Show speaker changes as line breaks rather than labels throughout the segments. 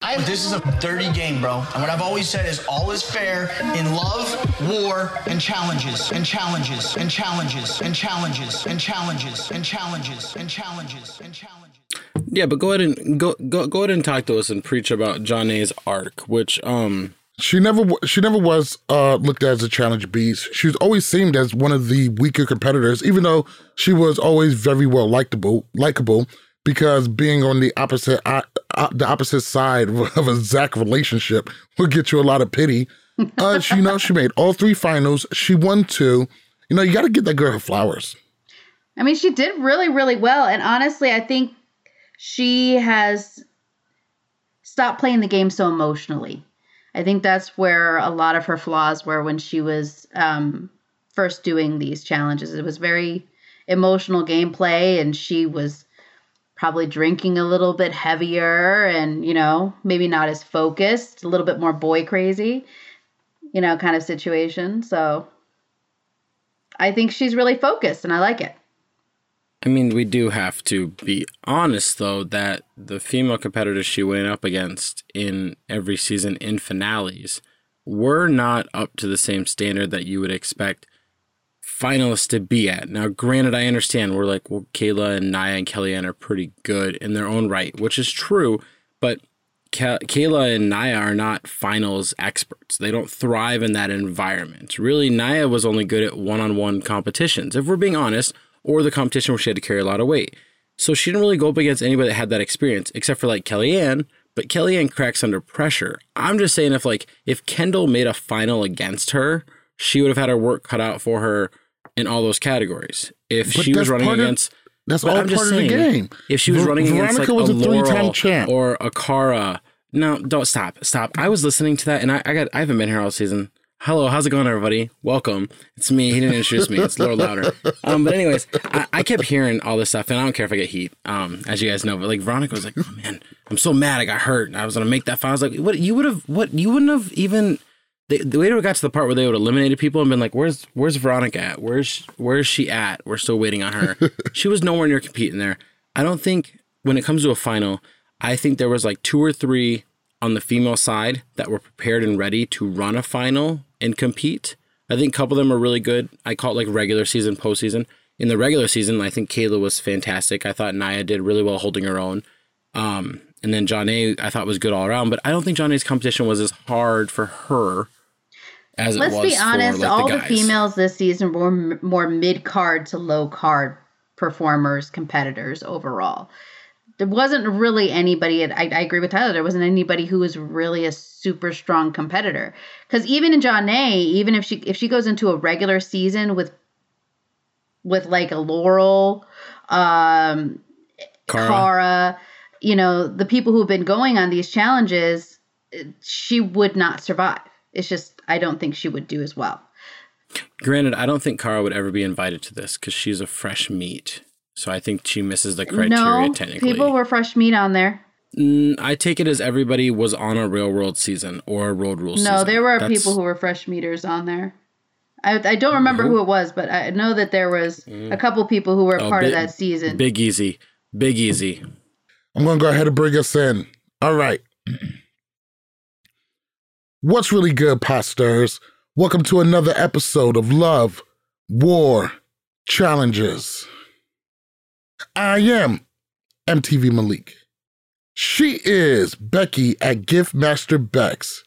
I, this is a dirty game, bro. And what I've always said is all is fair in love, war, and challenges, and challenges, and challenges, and challenges, and challenges, and challenges, and challenges, and challenges.
Yeah, but go ahead and go go go ahead and talk to us and preach about Jonna's arc, which um
she never she never was uh, looked at as a challenge beast. She was always seemed as one of the weaker competitors, even though she was always very well likable. Likable because being on the opposite uh, uh, the opposite side of a Zach relationship would get you a lot of pity. Uh, she, you know, she made all three finals. She won two. You know, you got to get that girl her flowers.
I mean, she did really, really well. And honestly, I think she has stopped playing the game so emotionally. I think that's where a lot of her flaws were when she was um, first doing these challenges. It was very emotional gameplay, and she was probably drinking a little bit heavier and, you know, maybe not as focused, a little bit more boy crazy, you know, kind of situation. So I think she's really focused and I like it.
I mean, we do have to be honest, though, that the female competitors she went up against in every season in finales were not up to the same standard that you would expect finalists to be at. Now, granted, I understand we're like, well, Kayla and Nia and Kellyanne are pretty good in their own right, which is true, but Kayla and Nia are not finals experts. They don't thrive in that environment. Really, Nia was only good at one on one competitions, if we're being honest, or the competition where she had to carry a lot of weight. So she didn't really go up against anybody that had that experience, except for like Kellyanne. But Kellyanne cracks under pressure. I'm just saying, if like if Kendall made a final against her, she would have had her work cut out for her in all those categories. If but she was running against,
that's all I'm part of saying, the game.
If she was running Veronica against like was a, a three-time champ or a Cara, no, don't stop, stop. I was listening to that, and I, I got I haven't been here all season. Hello, how's it going, everybody? Welcome. It's me. He didn't introduce me. It's Laura Louder. Um, but anyways, I, I, kept hearing all this stuff, and I don't care if I get heat. Um, as you guys know, but like Veronica was like, "Oh man, I'm so mad. I got hurt. I was gonna make that file." I was like, "What? You would have? What? You wouldn't have even they, they have got to the part where they would eliminated people and been like, "Where's Where's Veronica at? Where's Where's she at? We're still waiting on her." she was nowhere near competing there. I don't think when it comes to a final, I think there was like two or three on the female side that were prepared and ready to run a final and compete. I think a couple of them are really good. I call it like regular season, postseason. In the regular season, I think Kayla was fantastic. I thought Nia did really well holding her own. Um, and then Jonna, I thought was good all around. But I don't think Jonna's competition was as hard for her as
Let's
be
honest,
for, like,
all
the,
the, females this season were m- more mid card to low card performers, competitors overall. There wasn't really anybody. I, I agree with Tyler. There wasn't anybody who was really a super strong competitor. Because even in Jonna, even if she if she goes into a regular season with with like a Laurel, um, Cara. Cara, you know, the people who have been going on these challenges, she would not survive. It's just I don't think she would do as well.
Granted, I don't think Cara would ever be invited to this because she's a fresh meat. So I think she misses the criteria no, technically.
People were fresh meat on there.
Mm, I take it as everybody was on a real world season or a road rule no, season.
No, there were That's... people who were fresh meaters on there. I, I don't remember who? who? it was, but I know that there was mm. a couple people who were oh, part big, of that season.
Big Easy. Big Easy.
I'm going to go ahead and bring us in. All right. What's really good, pastors? Welcome to another episode of Love, War, Challenges. I am MTV Malik. She is Becky at Giftmaster Bex.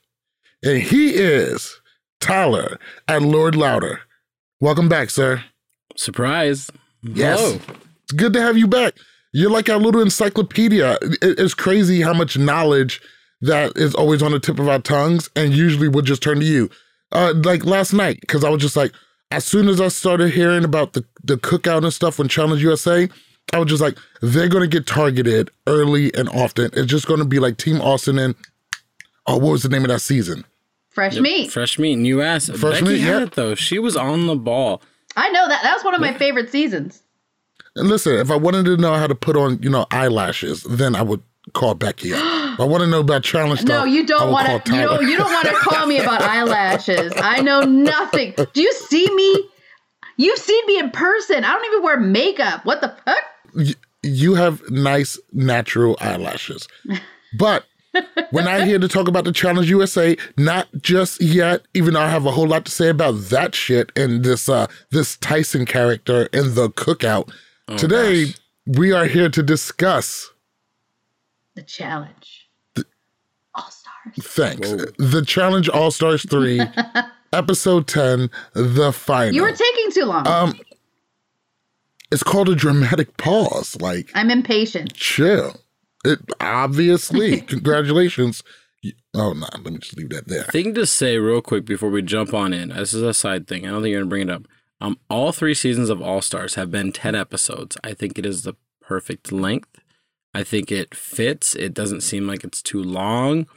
And he is Tyler at Lord Louder. Welcome back, sir.
Surprise.
Yes. Hello. It's good to have you back. You're like our little encyclopedia. It's crazy how much knowledge that is always on the tip of our tongues and usually would just turn to you. Uh, like last night, because I was just like, as soon as I started hearing about the, the cookout and stuff when Challenge USA, I was just like, they're going to get targeted early and often. It's just going to be like Team Austin and Oh, what was the name of that season?
Fresh yep. meat.
Fresh meat. And you asked. Fresh Becky meat, had yep. it though. She was on the ball.
I know that. That was one of my favorite seasons.
And listen, if I wanted to know how to put on, you know, eyelashes, then I would call Becky up. I want to know about challenge.
No, you don't want to. You don't. You don't want to call me about eyelashes. I know nothing. Do you see me? You've seen me in person. I don't even wear makeup. What the fuck?
You, you have nice natural eyelashes, but we're not here to talk about the Challenge USA, not just yet, even though I have a whole lot to say about that shit and this uh this Tyson character in the cookout. Oh, Today, gosh. we are here to discuss
the challenge. All Stars.
Thanks. Whoa. The Challenge All Stars 3, episode 10, the final.
You were taking too long.
Um it's called a dramatic pause. Like
I'm impatient.
Chill. It obviously. congratulations. Oh no, let me just leave that there.
Thing to say real quick before we jump on in. This is a side thing. I don't think you're gonna bring it up. Um, all three seasons of All Stars have been ten episodes. I think it is the perfect length. I think it fits. It doesn't seem like it's too long.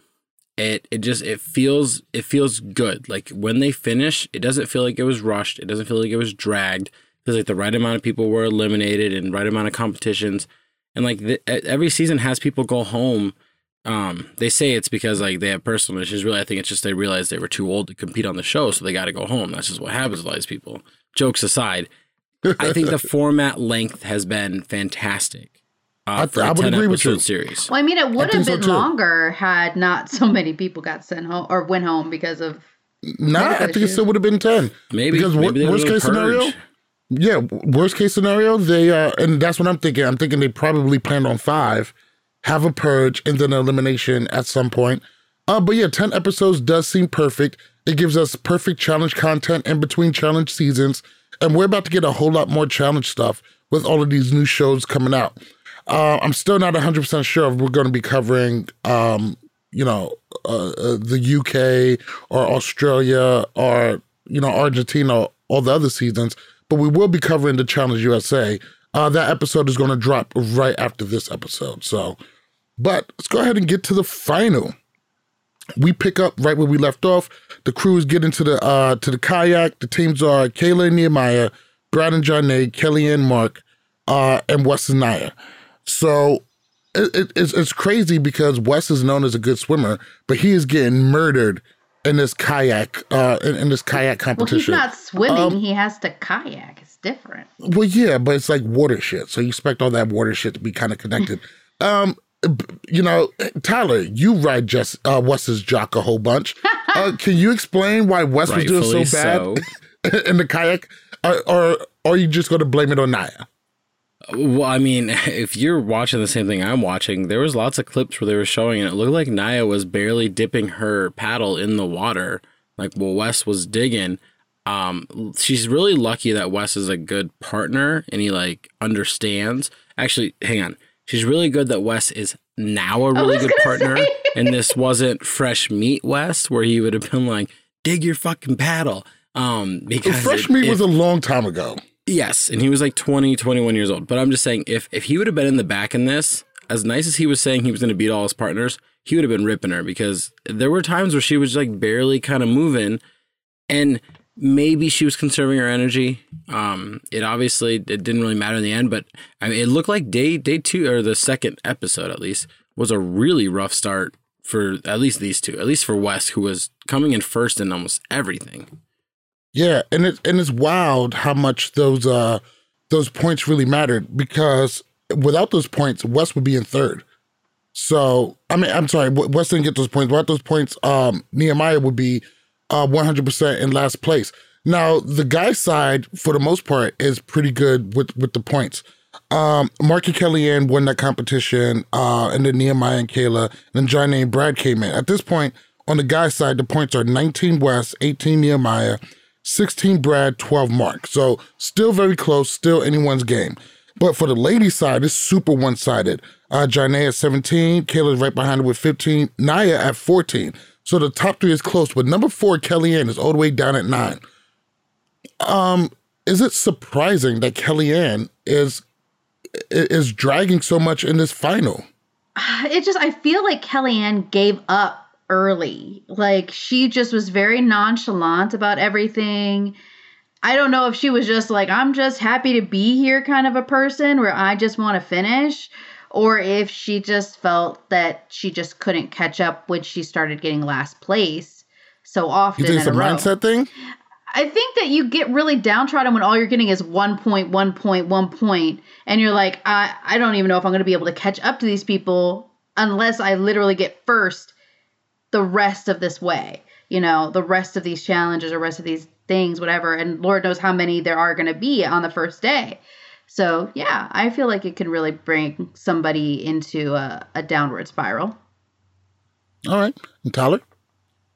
It it just it feels it feels good. Like when they finish, it doesn't feel like it was rushed. It doesn't feel like it was dragged. It feels like the right amount of people were eliminated and right amount of competitions and like the, every season has people go home. Um, they say it's because like they have personal issues. Really, I think it's just they realized they were too old to compete on the show, so they got to go home. That's just what happens with all these people. Jokes aside, I think the format length has been fantastic. Uh, I, I would agree with you. Series.
Well, I mean, it would have been so longer had not so many people got sent home or went home because of.
Nah, I think it still would have been ten.
Maybe
because
maybe
worst case purge. scenario, yeah, worst case scenario, they uh, and that's what I'm thinking. I'm thinking they probably planned on five, have a purge and then an elimination at some point. Uh, but yeah, ten episodes does seem perfect. It gives us perfect challenge content in between challenge seasons, and we're about to get a whole lot more challenge stuff with all of these new shows coming out. Uh, I'm still not 100% sure if we're going to be covering, um, you know, uh, uh the UK or Australia or, you know, Argentina, all the other seasons but we will be covering the Challenge USA. Uh, that episode is going to drop right after this episode. So, but let's go ahead and get to the final. We pick up right where we left off. The crews get into the uh, to the kayak. The teams are Kayla and Nehemiah, Brad and Jonna, Kellyanne Mark, uh, and Wes and Nia. So it, it, it's, it's crazy because Wes is known as a good swimmer, but he is getting murdered in this kayak uh in, in, this kayak competition.
Well, he's not swimming; um, he has to kayak. It's different.
Well, yeah, but it's like water shit, so you expect all that water shit to be kind of connected. um, you know, Tyler, you ride just uh, Wes's jock a whole bunch. uh, can you explain why Wes was doing so bad so. in the kayak, or, or, or are you just going to blame it on Nia?
Well, I mean, if you're watching the same thing I'm watching, there was lots of clips where they were showing and it looked like Nia was barely dipping her paddle in the water, like well, Wes was digging. Um, she's really lucky that Wes is a good partner and he like understands. Actually, hang on. She's really good that Wes is now a really good partner, and this wasn't fresh meat Wes, where he would have been like, "Dig your fucking paddle." Um, because
fresh meat was a long time ago.
Yes, and he was like 20, 21 years old. But I'm just saying, if if he would have been in the back in this, as nice as he was saying he was going to beat all his partners, he would have been ripping her because there were times where she was like barely kind of moving, and maybe she was conserving her energy. Um, it obviously it didn't really matter in the end, but I mean, it looked like day day two or the second episode at least was a really rough start for at least these two, at least for Wes, who was coming in first in almost everything.
Yeah, and it's and it's wild how much those uh those points really mattered because without those points, Wes would be in third. So I mean, I'm sorry, Wes didn't get those points. Without those points, um, Nehemiah would be uh 100% in last place. Now the guy side, for the most part, is pretty good with with the points. Um, Mark and Kellyanne won that competition, uh, and then Nehemiah and Kayla, and then John and Brad came in. At this point, on the guy side, the points are 19 Wes, 18 Nehemiah, 16 Brad, 12 Mark. So still very close, still anyone's game. But for the ladies' side, it's super one sided. Uh, Jonna at 17, Kayla's right behind her with 15, Nia at 14. So the top three is close, but number four, Kellyanne, is all the way down at nine. Um, is it surprising that Kellyanne is is dragging so much in this final?
It just I feel like Kellyanne gave up early. Like she just was very nonchalant about everything. I don't know if she was just like, I'm just happy to be here kind of a person where I just want to finish, or if she just felt that she just couldn't catch up when she started getting last place so often.
You think it's a, a mindset thing?
I think that you get really downtrodden when all you're getting is one point, one point, one point, and you're like, I, I don't even know if I'm going to be able to catch up to these people unless I literally get first the rest of this way. You know, the rest of these challenges or rest of these things, whatever. And Lord knows how many there are going to be on the first day. So, yeah, I feel like it can really bring somebody into a, a downward spiral.
All right. And Tyler?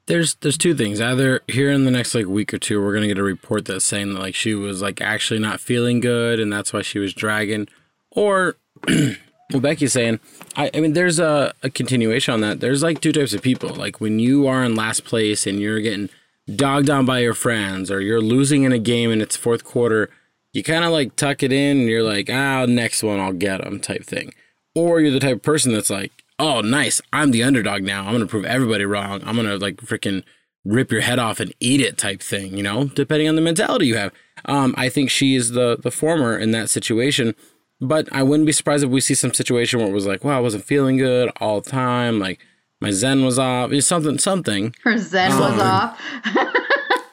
There's there's two things. Either here in the next like week or two, we're gonna get a report that's saying that like she was like actually not feeling good and that's why she was dragging, or well Becky's saying, I, I mean there's a, a continuation on that. There's like two types of people. Like when you are in last place and you're getting dogged on by your friends, or you're losing in a game and it's fourth quarter, you kind of like tuck it in and you're like, ah, next one I'll get them type thing. Or you're the type of person that's like, oh, nice, I'm the underdog now. I'm gonna prove everybody wrong. I'm gonna like freaking rip your head off and eat it type thing. You know, depending on the mentality you have. Um, I think she is the the former in that situation. But I wouldn't be surprised if we see some situation where it was like, wow, I wasn't feeling good all the time. Like my zen was off. Something, something.
Her zen um, was off.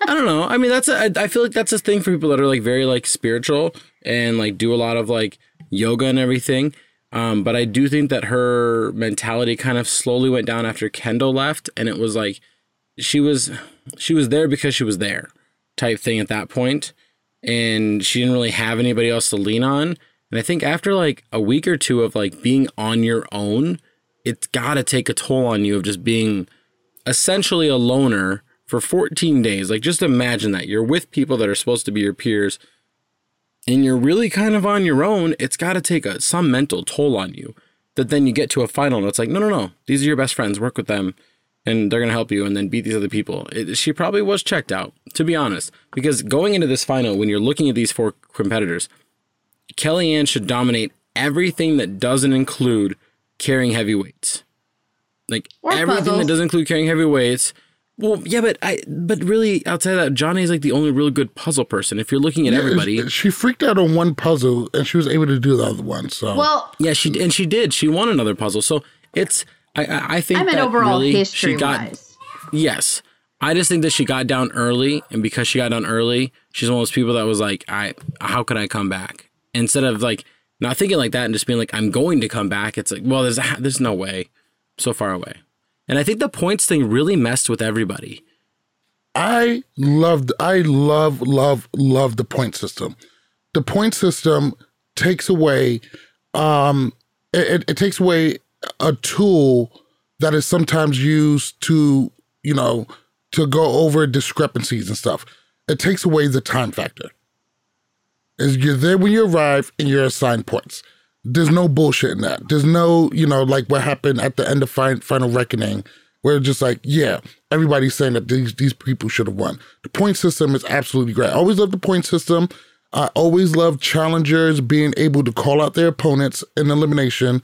I don't know. I mean, that's a, I feel like that's a thing for people that are like very like spiritual and like do a lot of like yoga and everything. Um, but I do think that her mentality kind of slowly went down after Kendall left, and it was like she was she was there because she was there type thing at that point, and she didn't really have anybody else to lean on. And I think after like a week or two of like being on your own, it's got to take a toll on you of just being essentially a loner for 14 days. Like, just imagine that you're with people that are supposed to be your peers and you're really kind of on your own. It's got to take a, some mental toll on you that then you get to a final and it's like, no, no, no, these are your best friends. Work with them and they're going to help you and then beat these other people. It, she probably was checked out, to be honest, because going into this final, when you're looking at these four competitors, Kellyanne should dominate everything that doesn't include carrying heavy weights. Like or everything puzzles. that doesn't include carrying heavy weights. Well, yeah, but I but really outside of that, Jonna's like the only really good puzzle person. If you're looking at yeah, everybody,
she freaked out on one puzzle and she was able to do the other one. So
well,
yeah, she and she did. She won another puzzle. So it's I I think
I mean overall really history
she got,
wise.
Yes, I just think that she got down early, and because she got down early, she's one of those people that was like, I how could I come back instead of like not thinking like that and just being like, I'm going to come back. It's like, well, there's a, there's no way. So far away. And I think the points thing really messed with everybody.
I loved, I love, love, love the point system. The point system takes away, um, it, it takes away a tool that is sometimes used to, you know, to go over discrepancies and stuff. It takes away the time factor is you're there when you arrive and you're assigned points. There's no bullshit in that. There's no, you know, like what happened at the end of Final Reckoning, where just like, yeah, everybody's saying that these these people should have won. The point system is absolutely great. I always love the point system. I always love challengers being able to call out their opponents in elimination.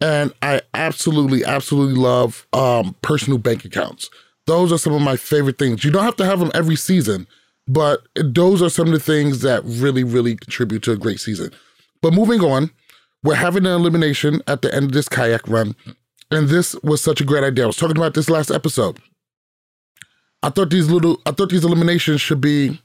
And I absolutely, absolutely love um, personal bank accounts. Those are some of my favorite things. You don't have to have them every season, but those are some of the things that really, really contribute to a great season. But moving on, we're having an elimination at the end of this kayak run. And this was such a great idea. I was talking about this last episode. I thought these little I thought these eliminations should be,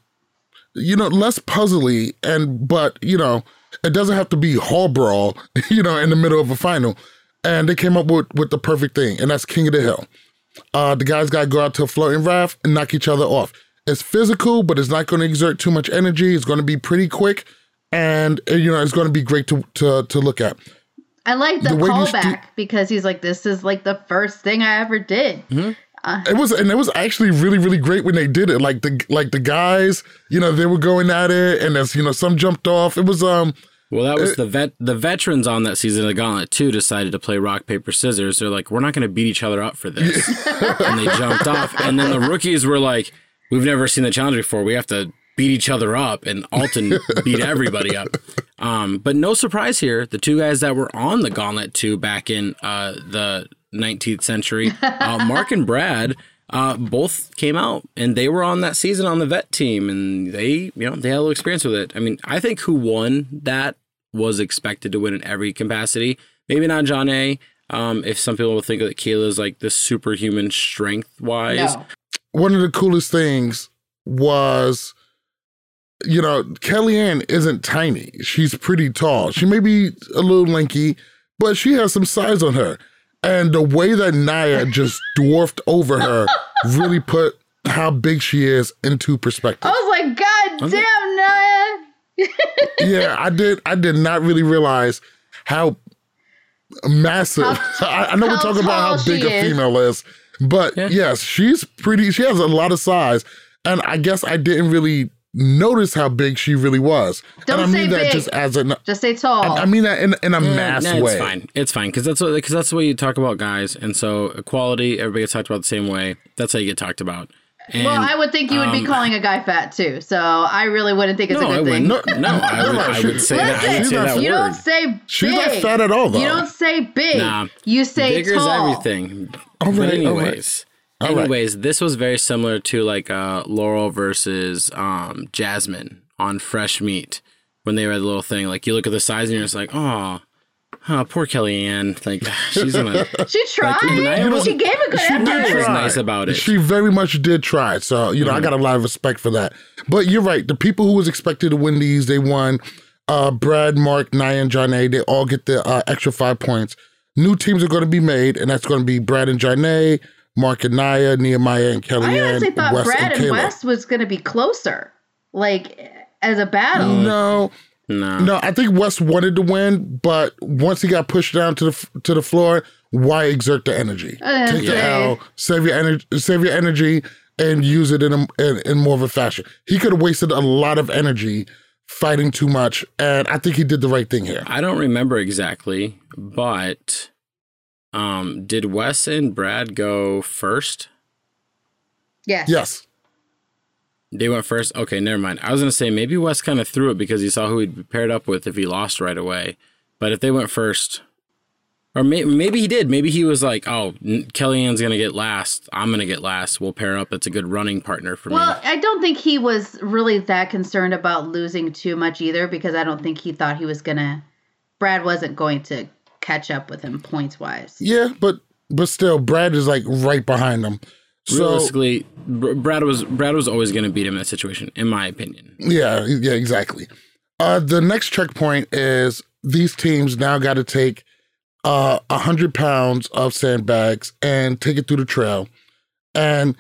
you know, less puzzly and but, you know, it doesn't have to be hall brawl, you know, in the middle of a final. And they came up with with the perfect thing, and that's King of the Hill. Uh, the guys got to go out to a floating raft and knock each other off. It's physical, but it's not going to exert too much energy. It's going to be pretty quick, and uh, you know it's going to be great to to to look at.
I like the, the callback st- because he's like, "This is like the first thing I ever did."
Mm-hmm. Uh, it was, and it was actually really, really great when they did it. Like the like the guys, you know, they were going at it, and as you know, some jumped off. It was um.
Well, that was it, the vet. The veterans on that season of Gauntlet too decided to play rock paper scissors. They're like, we're not going to beat each other up for this, and they jumped off. And then the rookies were like, we've never seen the challenge before. We have to beat each other up, and Alton beat everybody up. Um, but no surprise here, the two guys that were on the Gauntlet two back in uh, the 19th century. Uh, Mark and Brad uh, both came out and they were on that season on the vet team and they, you know, they had a little experience with it. I mean, I think who won that was expected to win in every capacity. Maybe not Jonna. Um, if some people will think that Kayla's like the superhuman strength wise. No.
One of the coolest things was, you know, Kellyanne isn't tiny. She's pretty tall. She may be a little lanky, but she has some size on her. And the way that Nia just dwarfed over her really put how big she is into perspective.
I was like, God damn,
Nia. yeah, I did. I did not really realize how massive. How, I, I, know we're talking about how big a female is, but yeah. yes, she's pretty. She has a lot of size, and I guess I didn't really notice how big she really was.
Don't
and I
mean
that
big.
just as a
just say tall.
I, I mean that in, in a yeah, mass
no,
way.
It's fine. It's fine because that's because that's the way you talk about guys, and so equality, everybody gets talked about the same way. That's how you get talked about. And,
well, I would think you would um, be calling a guy fat too, so I really wouldn't think it's
no,
a good
I
thing.
No, no, I would, I would say that. I would say that
you
word.
don't say big.
She's not fat at all, though.
You don't say big. Nah, you say
bigger
tall.
is everything. All right, but anyways, all right. anyways, this was very similar to like uh, Laurel versus um, Jasmine on fresh meat when they read the little thing. Like you look at the size and you're just like, oh, oh poor Kellyanne. Like she's gonna.
she tried. Like, was, she gave a good
she effort. was nice about it.
She very much did try. So you know, mm-hmm. I got a lot of respect for that. But you're right. The people who was expected to win these, they won. Uh, Brad, Mark, Nia, and Jonna, they all get the uh, extra five points. New teams are going to be made, and that's going to be Brad and Jonna, Mark and Nia, Nehemiah and Kellyanne. I
honestly thought
Wes
Brad
and,
and Wes was going to be closer. Like as a battle.
No. No. No, I think Wes wanted to win, but once he got pushed down to the to the floor, why exert the energy? Uh, Take the L, save your energy, save your energy, and use it in a, in, in more of a fashion. He could have wasted a lot of energy fighting too much, and I think he did the right thing here.
I don't remember exactly, but um, did Wes and Brad go first?
Yes.
Yes.
They went first. Okay, never mind. I was gonna say maybe Wes kind of threw it because he saw who he'd be paired up with if he lost right away. But if they went first, or may, maybe he did. Maybe he was like, "Oh, Kellyanne's gonna get last. I'm gonna get last. We'll pair up. It's a good running partner for
well,
me."
Well, I don't think he was really that concerned about losing too much either, because I don't think he thought he was gonna. Brad wasn't going to catch up with him points wise.
Yeah, but but still, Brad is like right behind him.
Realistically, so, Brad was Brad was always going to beat him in that situation, in my opinion.
Yeah, yeah, exactly. Uh, the next checkpoint is these teams now got to take uh, a uh, hundred pounds of sandbags and take it through the trail, and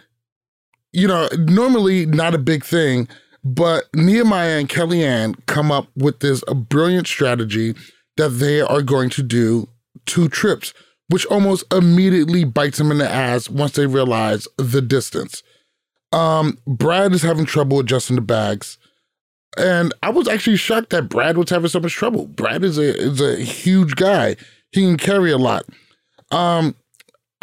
you know, normally not a big thing, but Nehemiah and Kellyanne come up with this a brilliant strategy that they are going to do two trips which almost immediately bites them in the ass once they realize the distance. Um, Brad is having trouble adjusting the bags. And I was actually shocked that Brad was having so much trouble. Brad is a is a huge guy. He can carry a lot. Um,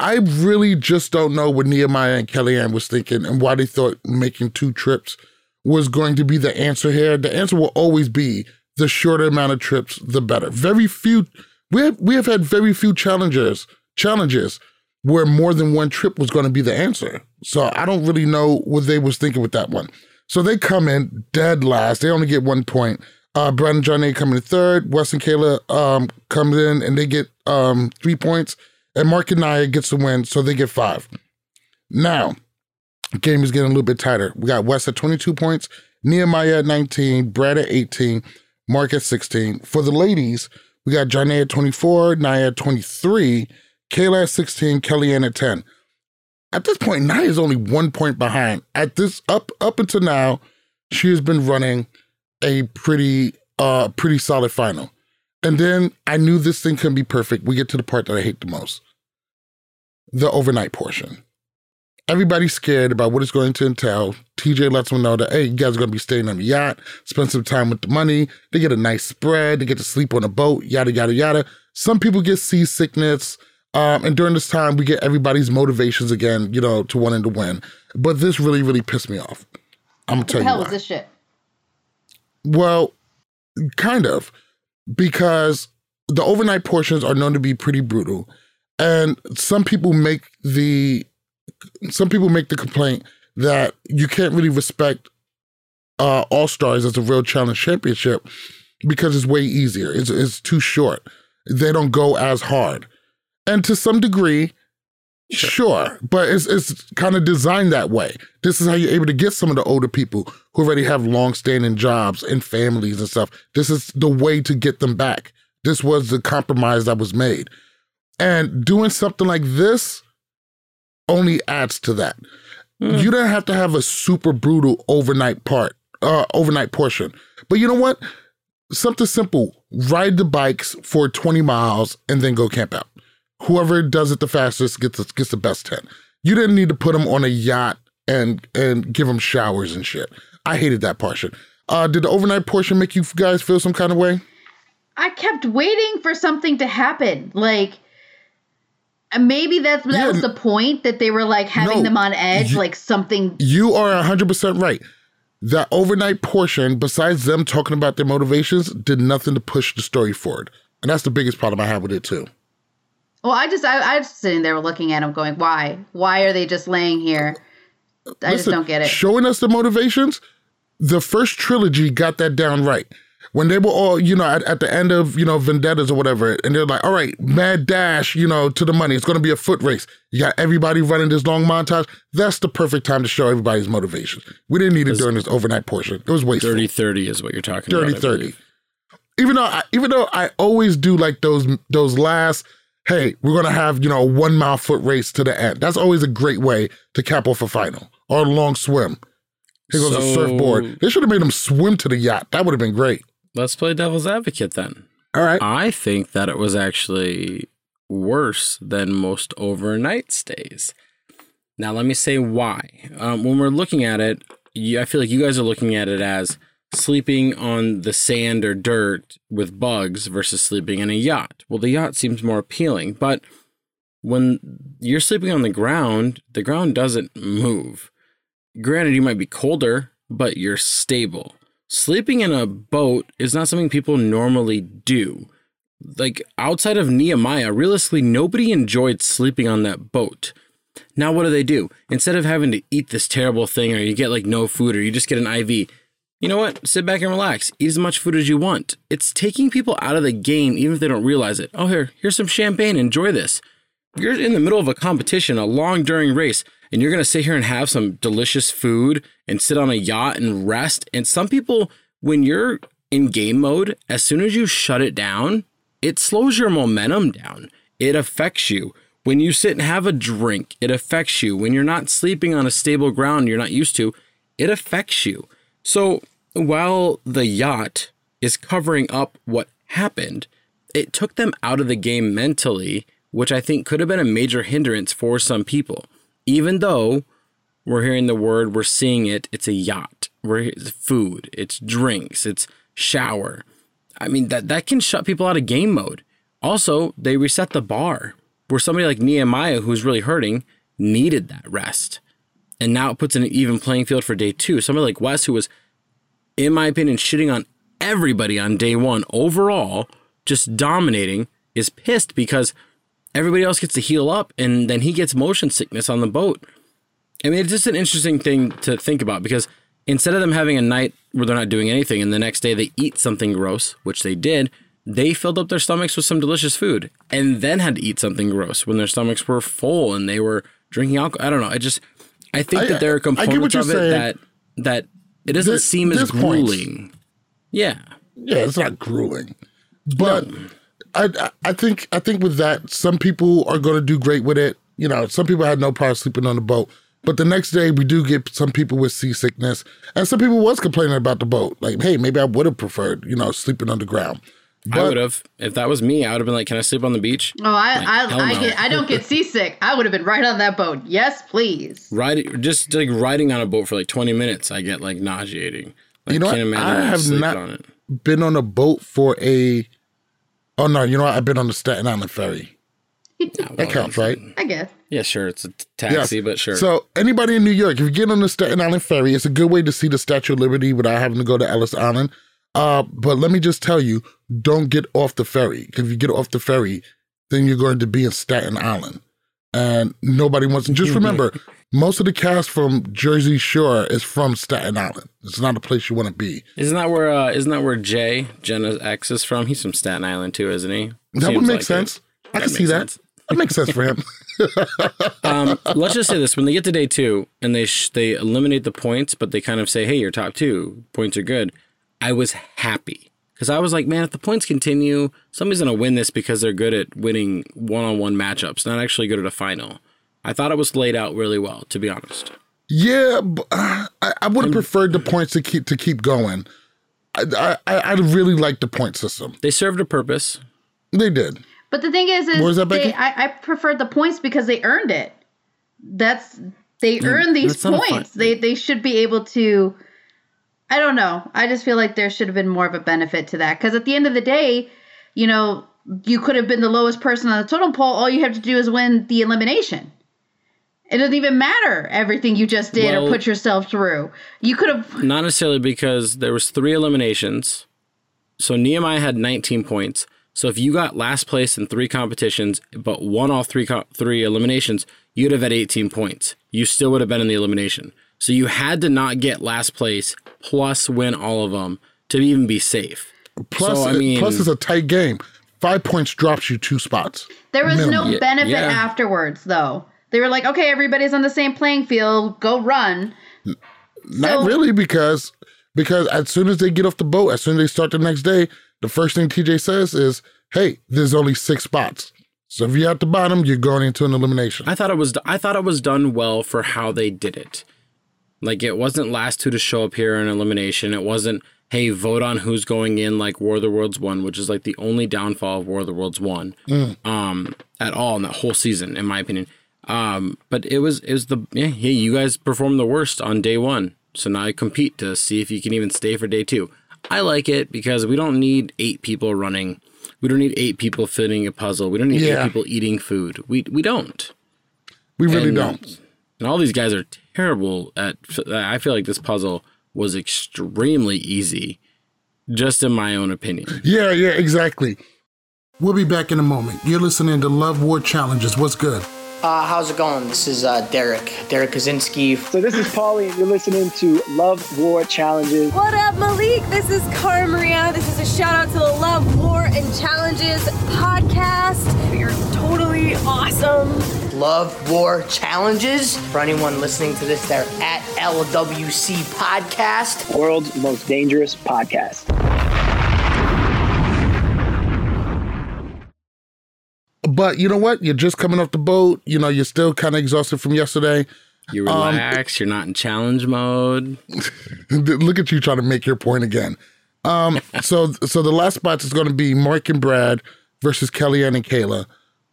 I really just don't know what Nehemiah and Kellyanne was thinking and why they thought making two trips was going to be the answer here. The answer will always be the shorter amount of trips, the better. Very few we have, we have had very few challengers challenges where more than one trip was going to be the answer. So I don't really know what they was thinking with that one. So they come in dead last. They only get one point. Uh, Brad and Jonna come in third. Wes and Kayla um, comes in and they get um, three points. And Mark and Nia gets the win, so they get five. Now, game is getting a little bit tighter. We got Wes at 22 points, Nehemiah at 19, Brad at 18, Mark at 16. For the ladies, we got Jonna at 24, Nia at 23, Kayla at 16, Kellyanne at 10. At this point, Nia is only one point behind. At this up up until now, she has been running a pretty uh pretty solid final. And then I knew this thing couldn't be perfect. We get to the part that I hate the most. The overnight portion everybody's scared about what it's going to entail. TJ lets them know that, hey, you guys are going to be staying on the yacht, spend some time with the money. They get a nice spread. They get to sleep on a boat, yada, yada, yada. Some people get seasickness. Um, and during this time, we get everybody's motivations again, you know, to wanting to win. But this really, really pissed me off. I'm going to tell you. What the hell
was this shit?
Well, kind of. Because the overnight portions are known to be pretty brutal. And some people make the some people make the complaint that you can't really respect uh, All Stars as a real challenge championship because it's way easier. It's, it's too short. They don't go as hard. And to some degree, sure, sure but it's, it's kind of designed that way. This is how you're able to get some of the older people who already have long-standing jobs and families and stuff. This is the way to get them back. This was the compromise that was made. And doing something like this only adds to that. Mm. You don't have to have a super brutal overnight part, uh, overnight portion. But you know what? Something simple. Ride the bikes for 20 miles and then go camp out. Whoever does it the fastest gets the, gets the best 10. You didn't need to put them on a yacht and and give them showers and shit. I hated that portion. Uh, did the overnight portion make you guys feel some kind of way?
I kept waiting for something to happen. Like maybe that's that yeah, was the point that they were like having no, them on edge, you, like something.
You are hundred percent right. That overnight portion, besides them talking about their motivations, did nothing to push the story forward, and that's the biggest problem I have with it too.
Well, I just I, I was sitting there looking at them, going, "Why? Why are they just laying here?" I Listen, just don't get it.
Showing us the motivations, the first trilogy got that down right when they were all, you know, at, at, the end of, you know, vendettas or whatever, and they're like, all right, mad dash, you know, to the money. It's going to be a foot race. You got everybody running this long montage. That's the perfect time to show everybody's motivation. We didn't need it during this overnight portion. It was wasteful.
30 30 is what you're talking
30,
about.
30 30. Even though, I, even though I always do like those, those last, hey, we're going to have, you know, a one mile foot race to the end. That's always a great way to cap off a final or a long swim. Here goes so, a surfboard. They should have made him swim to the yacht. That would have been great
let's play devil's advocate then.
All right.
I think that it was actually worse than most overnight stays. Now, let me say why. Um, when we're looking at it, you, I feel like you guys are looking at it as sleeping on the sand or dirt with bugs versus sleeping in a yacht. Well, the yacht seems more appealing, but when you're sleeping on the ground, the ground doesn't move. Granted, you might be colder, but you're stable sleeping in a boat is not something people normally do. Like outside of Nehemiah, realistically, nobody enjoyed sleeping on that boat. Now, what do they do? Instead of having to eat this terrible thing, or you get like no food, or you just get an IV, you know what? Sit back and relax. Eat as much food as you want. It's taking people out of the game, even if they don't realize it. Oh, here, here's some champagne. Enjoy this. You're in the middle of a competition, a long during race and you're going to sit here and have some delicious food and sit on a yacht and rest. And some people, when you're in game mode, as soon as you shut it down, it slows your momentum down. It affects you. When you sit and have a drink, it affects you. When you're not sleeping on a stable ground you're not used to, it affects you. So while the yacht is covering up what happened, it took them out of the game mentally, which I think could have been a major hindrance for some people even though we're hearing the word, we're seeing it, it's a yacht. We're it's food, it's drinks, it's shower. I mean that that can shut people out of game mode. Also, they reset the bar where somebody like Nehemiah, who's really hurting, needed that rest. And now it puts an even playing field for day two. Somebody like Wes, who was, in my opinion, shitting on everybody on day one overall, just dominating, is pissed because everybody else gets to heal up and then he gets motion sickness on the boat. I mean, it's just an interesting thing to think about because instead of them having a night where they're not doing anything and the next day they eat something gross, which they did, they filled up their stomachs with some delicious food and then had to eat something gross when their stomachs were full and they were drinking alcohol. I don't know. I just, I think I, that there are components of it saying. that, that it doesn't this, seem as grueling. Point. Yeah.
Yeah, it's not grueling. But. No I I think I think with that, some people are going to do great with it. You know, some people had no problem sleeping on the boat, but the next day we do get some people with seasickness, and some people was complaining about the boat. Like, hey, maybe I would have preferred, you know, sleeping on the ground.
But, I would have. If that was me, I would have been like, "Can I sleep on the beach?"
Oh, I like, I, I, no. get, I don't get seasick. I would have been right on that boat. Yes, please.
Riding, just like riding on a boat for like twenty minutes, I get like nauseating. Like,
you know, what? I have not on been on a boat for a Oh no, you know what? I've been on the Staten Island ferry. that counts, right?
I guess.
Yeah, sure. It's a taxi, yes. but sure.
So anybody in New York, if you get on the Staten Island ferry, it's a good way to see the Statue of Liberty without having to go to Ellis Island. Uh, but let me just tell you, don't get off the ferry. Because if you get off the ferry, then you're going to be in Staten Island. And nobody wants to just remember most of the cast from Jersey Shore is from Staten Island. It's not a place you want to be.
Isn't that where uh, isn't that where Jay, Jenna's ex is from? He's from Staten Island too, isn't he?
That Seems would make like sense. It. I that can see that. Sense. That makes sense for him.
um, let's just say this: when they get to day two and they sh- they eliminate the points, but they kind of say, "Hey, your top two points are good," I was happy because I was like, "Man, if the points continue, somebody's gonna win this because they're good at winning one-on-one matchups, not actually good at a final." I thought it was laid out really well, to be honest.
Yeah, uh, I, I would have preferred the points to keep to keep going. I, I I really liked the point system.
They served a purpose.
They did.
But the thing is, is that, they, I, I prefer the points because they earned it. That's they earned these points. They they should be able to. I don't know. I just feel like there should have been more of a benefit to that because at the end of the day, you know, you could have been the lowest person on the totem pole. All you have to do is win the elimination. It doesn't even matter everything you just did well, or put yourself through. You could have
not necessarily because there was three eliminations. So Nehemiah had 19 points. So if you got last place in three competitions but won all three co- three eliminations, you'd have had 18 points. You still would have been in the elimination. So you had to not get last place plus win all of them to even be safe.
Plus, so, I mean, plus it's a tight game. Five points drops you two spots.
There was minimum. no benefit yeah. afterwards, though. They were like, okay, everybody's on the same playing field. Go run.
Not so, really, because because as soon as they get off the boat, as soon as they start the next day, the first thing TJ says is, "Hey, there's only six spots." So if you're at the bottom, you're going into an elimination.
I thought it was I thought it was done well for how they did it. Like it wasn't last two to show up here in elimination. It wasn't hey vote on who's going in like War of the Worlds one, which is like the only downfall of War of the Worlds one mm. um, at all in that whole season, in my opinion. Um, but it was it was the yeah hey you guys performed the worst on day one, so now I compete to see if you can even stay for day two. I like it because we don't need eight people running. We don't need eight people fitting a puzzle. We don't need yeah. eight people eating food. We we don't.
We really and, don't.
And all these guys are terrible at. I feel like this puzzle was extremely easy, just in my own opinion.
Yeah, yeah, exactly. We'll be back in a moment. You're listening to Love War Challenges. What's good?
Uh, how's it going? This is uh, Derrick, Derrick Kosinski.
So this is Paulie, and you're listening to Love War Challenges.
What up, Malik? This is Cara Maria. This is a shout out to the Love War and Challenges podcast. You're totally awesome.
Love War Challenges. For anyone listening to this, they're at LWC Podcast.
World's most dangerous podcast.
But you know what? You're just coming off the boat. You know, you're still kind of exhausted from yesterday.
You relax. Um, you're not in challenge mode.
look at you trying to make your point again. Um, so, so the last spot is going to be Mark and Brad versus Kellyanne and Kayla.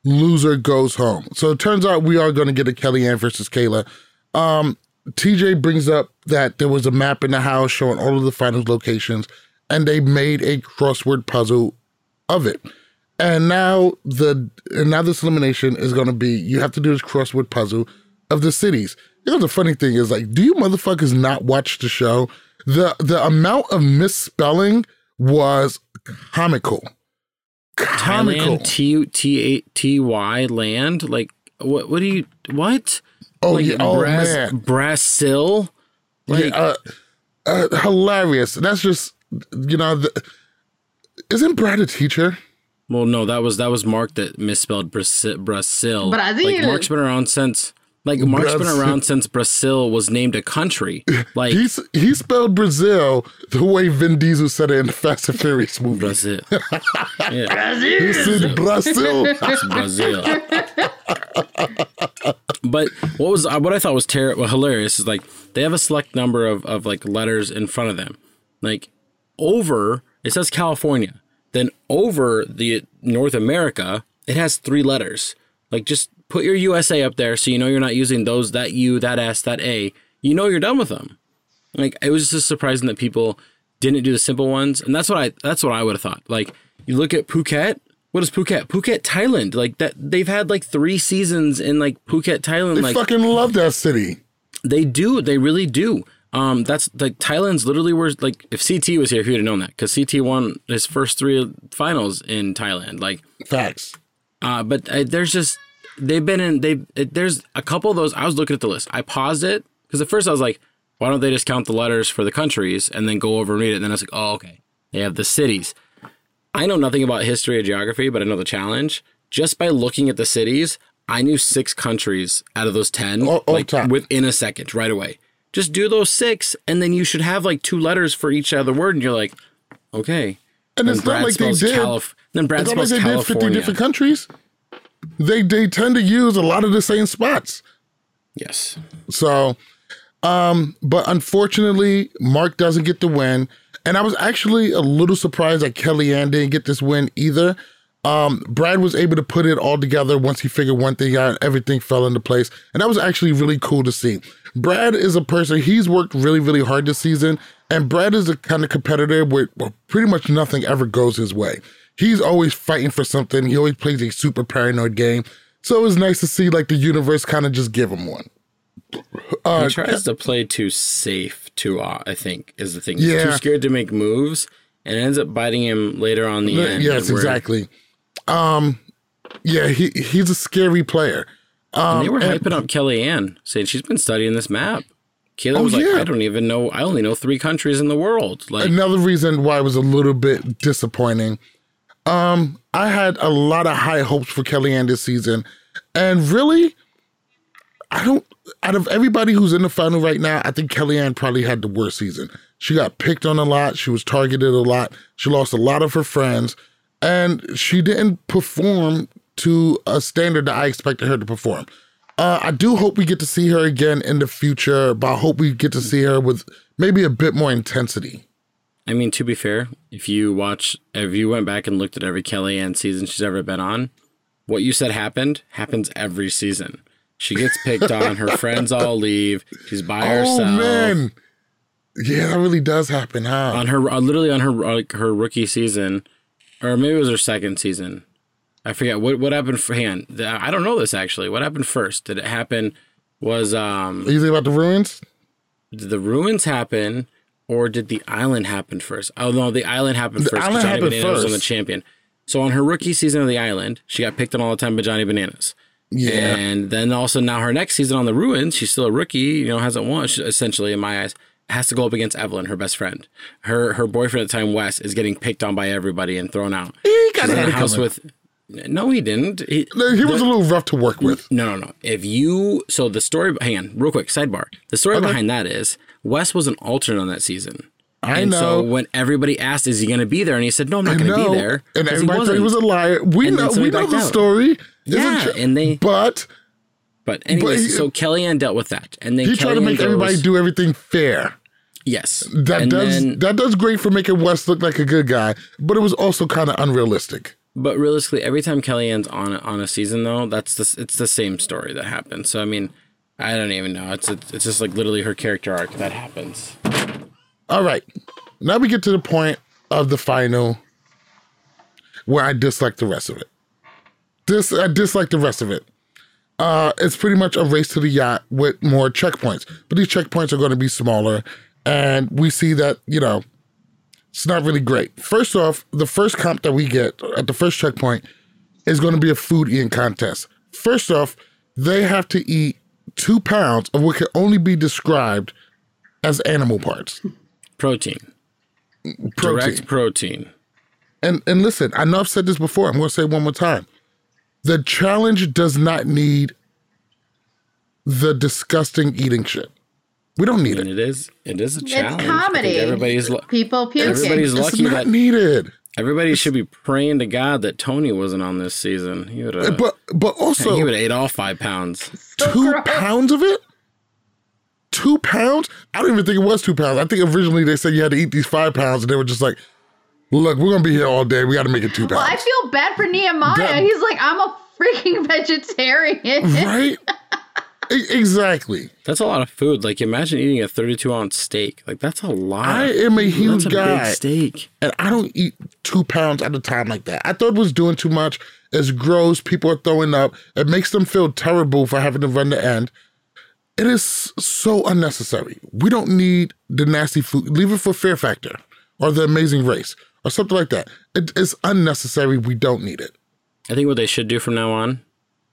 Loser goes home. So it turns out we are going to get a Kellyanne versus Kayla. Um, TJ brings up that there was a map in the house showing all of the finals locations, and they made a crossword puzzle of it. And now the and now this elimination is going to be you have to do this crossword puzzle of the cities. You know the funny thing is like, do you motherfuckers not watch the show? The the amount of misspelling was comical.
Comical. T T T Y land like what what do you what?
Oh like, yeah, oh Bras- man,
Brazil.
Like, yeah, uh, uh, hilarious. That's just you know, the, isn't Brad a teacher?
Well, no, that was that was Mark that misspelled Brazil. But I think like Mark's been around since like Mark's Brazil. been around since Brazil was named a country. Like
He's, he spelled Brazil the way Vin Diesel said it in the Fast and Furious movie.
Brazil.
yeah. Brazil. He said Brazil.
It's Brazil. but what was what I thought was terrible, hilarious is like they have a select number of of like letters in front of them, like over it says California then over the North America, it has three letters. Like just put your USA up there so you know you're not using those, that U, that S, that A. You know you're done with them. Like it was just surprising that people didn't do the simple ones. And that's what I that's what I would have thought. Like you look at Phuket, what is Phuket? Phuket, Thailand. Like that they've had like three seasons in like Phuket, Thailand.
They
like
fucking love that city.
They do. They really do. Um, that's like Thailand's literally where like if CT was here, he would have known that because CT won his first three finals in Thailand. Like
facts.
Uh, but uh, there's just they've been in they there's a couple of those. I was looking at the list. I paused it because at first I was like, why don't they just count the letters for the countries and then go over and read it? And then I was like, oh okay, they have the cities. I know nothing about history or geography, but I know the challenge. Just by looking at the cities, I knew six countries out of those ten,
Oh, oh,
like
top.
within a second, right away. Just do those six, and then you should have like two letters for each other word, and you're like, okay.
And
Then
it's not like they did.
Calif- then Brad
It's not like they did 50 different countries. They they tend to use a lot of the same spots.
Yes.
So, um, but unfortunately, Mark doesn't get the win. And I was actually a little surprised that Kellyanne didn't get this win either. Um, Brad was able to put it all together once he figured one thing out, everything fell into place. And that was actually really cool to see. Brad is a person, he's worked really, really hard this season. And Brad is the kind of competitor where well, pretty much nothing ever goes his way. He's always fighting for something. He always plays a super paranoid game. So it was nice to see like the universe kind of just give him one. Uh,
he tries to play too safe, too. Uh, I think is the thing. He's
Yeah.
too scared to make moves, and it ends up biting him later on the end.
Yes, exactly. Um, yeah, he he's a scary player. Um,
And they were
and-
hyping up Kellyanne, saying she's been studying this map. Kayla
Oh,
was like,
yeah.
I don't even know. I only know three countries in the world. Like,
Another reason why it was a little bit disappointing. Um, I had a lot of high hopes for Kellyanne this season, and really, I don't. Out of everybody who's in the final right now, I think Kellyanne probably had the worst season. She got picked on a lot. She was targeted a lot. She lost a lot of her friends, and she didn't perform to a standard that I expected her to perform. Uh, I do hope we get to see her again in the future, but I hope we get to see her with maybe a bit more intensity.
I mean, to be fair, if you watch, if you went back and looked at every Kellyanne season she's ever been on, what you said happened happens every season. She gets picked on. Her friends all leave. She's by herself.
Oh man, yeah, that really does happen, huh?
on her uh, literally on her like her rookie season, or maybe it was her second season. I forget what what happened for hand. I don't know this actually. What happened first? Did it happen? Was um
Are you think about the ruins?
did the ruins happen or did the island happen first? Oh no, the island happened
The
first.
island
Johnny
happened
Bananas was on the
first.
champion. So on her rookie season of the island, she got picked on all the time by Johnny Bananas.
Yeah.
And then also now her next season on the ruins, she's still a rookie, you know, hasn't won she- essentially in my eyes. Has to go up against Evelyn, her best friend. Her her boyfriend at the time, Wes, is getting picked on by everybody and thrown out.
He
She's
got
in
had
a house
coming.
with no, he didn't. He,
He was a little rough to work with.
no, no, no. If you so the story, hang on, real quick, sidebar. The story behind that is Wes was an alternate on that season.
I
and
know.
so when everybody asked, "Is he going to be there?" and he said, "No, I'm not going to be there,"
And everybody thought he was a liar. We
And
know, we know the
out.
story. Isn't
Yeah,
tr-
and they-
but
But anyways,
he-
so Kellyanne dealt with that, and then
he tried to
Kellyanne
make everybody do everything fair.
Yes,
That
and
does
then-
that does great for making Wes look like a good guy, but it was also kind of unrealistic.
But realistically, every time Kellyanne's on on a season, though, that's the it's the same story that happens. So I mean, I don't even know. It's it's just like literally her character arc that happens.
All right. Now we get to the point of the final where I dislike the rest of it. This I dislike the rest of it. Uh, it's pretty much a race to the yacht with more checkpoints, but these checkpoints are going to be smaller, and we see that you know it's not really great. First off, the first comp that we get at the first checkpoint is going to be a food eating contest. First off, they have to eat two pounds of what can only be described as animal parts.
Protein,
Protein.
direct protein.
And and listen, I know I've said this before. I'm going to say it one more time. The challenge does not need the disgusting eating shit. We don't need
And
it.
it is it is a challenge.
It's comedy.
Everybody's lu-
People puking.
everybody's
It's
lucky
not
that
needed.
everybody should be praying to God that Tony wasn't on this season. He would have.
Uh, but
but
also he
would have ate all five pounds.
two
gross.
pounds of it. Two pounds? I don't even think it was two pounds. I think originally they said you had to eat these five pounds, and they were just like, "Look, we're gonna be here all day. We got to make it two pounds."
Well, I feel bad for Nehemiah.
That-
He's like, I'm a freaking vegetarian.
right? Exactly.
That's a lot of food. Like imagine eating a 32 ounce steak. Like that's a lot.
I am a huge
that's
guy.
steak.
and I don't eat two pounds at a time like that. I thought it was doing too much. It's gross. People are throwing up. It makes them feel terrible for having to run the end. It is so unnecessary. We don't need the nasty food. Leave it for Fear Factor or The Amazing Race or something like that. It is unnecessary. We don't need it.
I think what they should do from now on,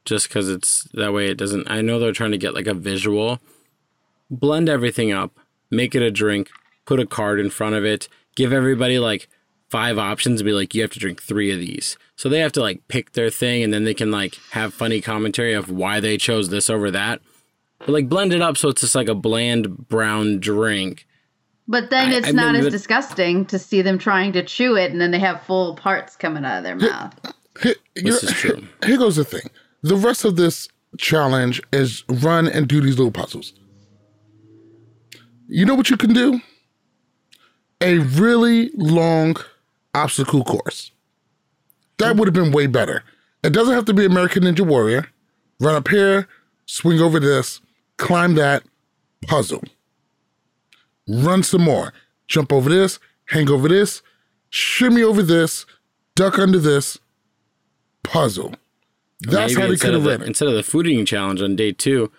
just because it's that way, it doesn't. I know they're trying to get like a visual. Blend everything up, make it a drink, put a card in front of it, give everybody like five options and be like, you have to drink three of these. So they have to like pick their thing and then they can like have funny commentary of why they chose this over that. But like blend it up so it's just like a bland brown drink.
But then it's I, not as disgusting to see them trying to chew it and then they have full parts coming out of their mouth.
This is true. Here goes the thing. The rest of this challenge is run and do these little puzzles. You know what you can do? A really long obstacle course. That would have been way better. It doesn't have to be American Ninja Warrior. Run up here, swing over this, climb that, puzzle. Run some more. Jump over this, hang over this, shimmy over this, duck under this, puzzle.
That's Maybe how they could have Instead of the food eating challenge on day two,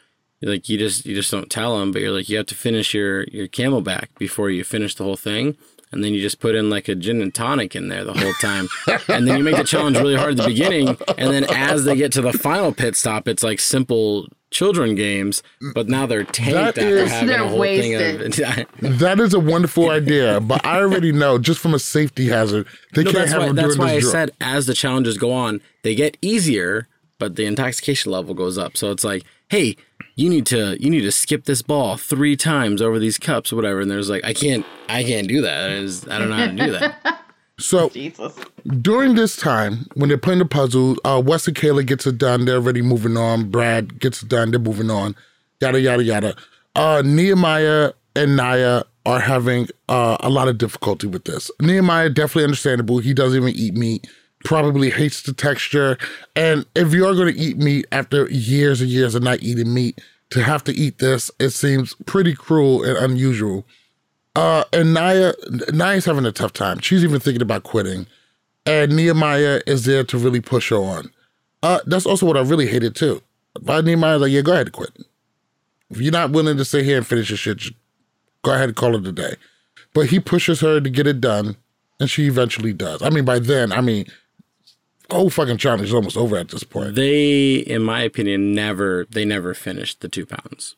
like you just you just don't tell them, but you're like you have to finish your your CamelBak before you finish the whole thing and then you just put in like a gin and tonic in there the whole time. and then you make the challenge really hard at the beginning. And then as they get to the final pit stop, it's like simple children games, but now they're tanked that after is, having a whole wasted. thing
of. that is a wonderful idea, but I already know just from a safety hazard, they no, can't have
why,
them
That's why I
drug.
said as the challenges go on, they get easier, but the intoxication level goes up. So it's like, hey, you need to you need to skip this ball three times over these cups or whatever. And there's like i can't i can't do that. i don't know how to do that.
So Jesus. during this time when they're playing the puzzle uh wes and kayla gets it done. They're already moving on. Brad gets it done. They're moving on. Yada yada yada. Uh nehemiah and Nia are having uh, a lot of difficulty with this. Nehemiah definitely understandable. He doesn't even eat meat probably hates the texture. And if you are going to eat meat after years and years of not eating meat, to have to eat this, it seems pretty cruel and unusual. Uh, and Nia, Nia's having a tough time. She's even thinking about quitting. And Nehemiah is there to really push her on. Uh, that's also what I really hated too. But Nehemiah's like, yeah, go ahead and quit. If you're not willing to sit here and finish your shit, go ahead and call it a day. But he pushes her to get it done, and she eventually does. I mean, by then, I mean, whole fucking challenge is almost over at this point.
They, in my opinion, never they never finished the two pounds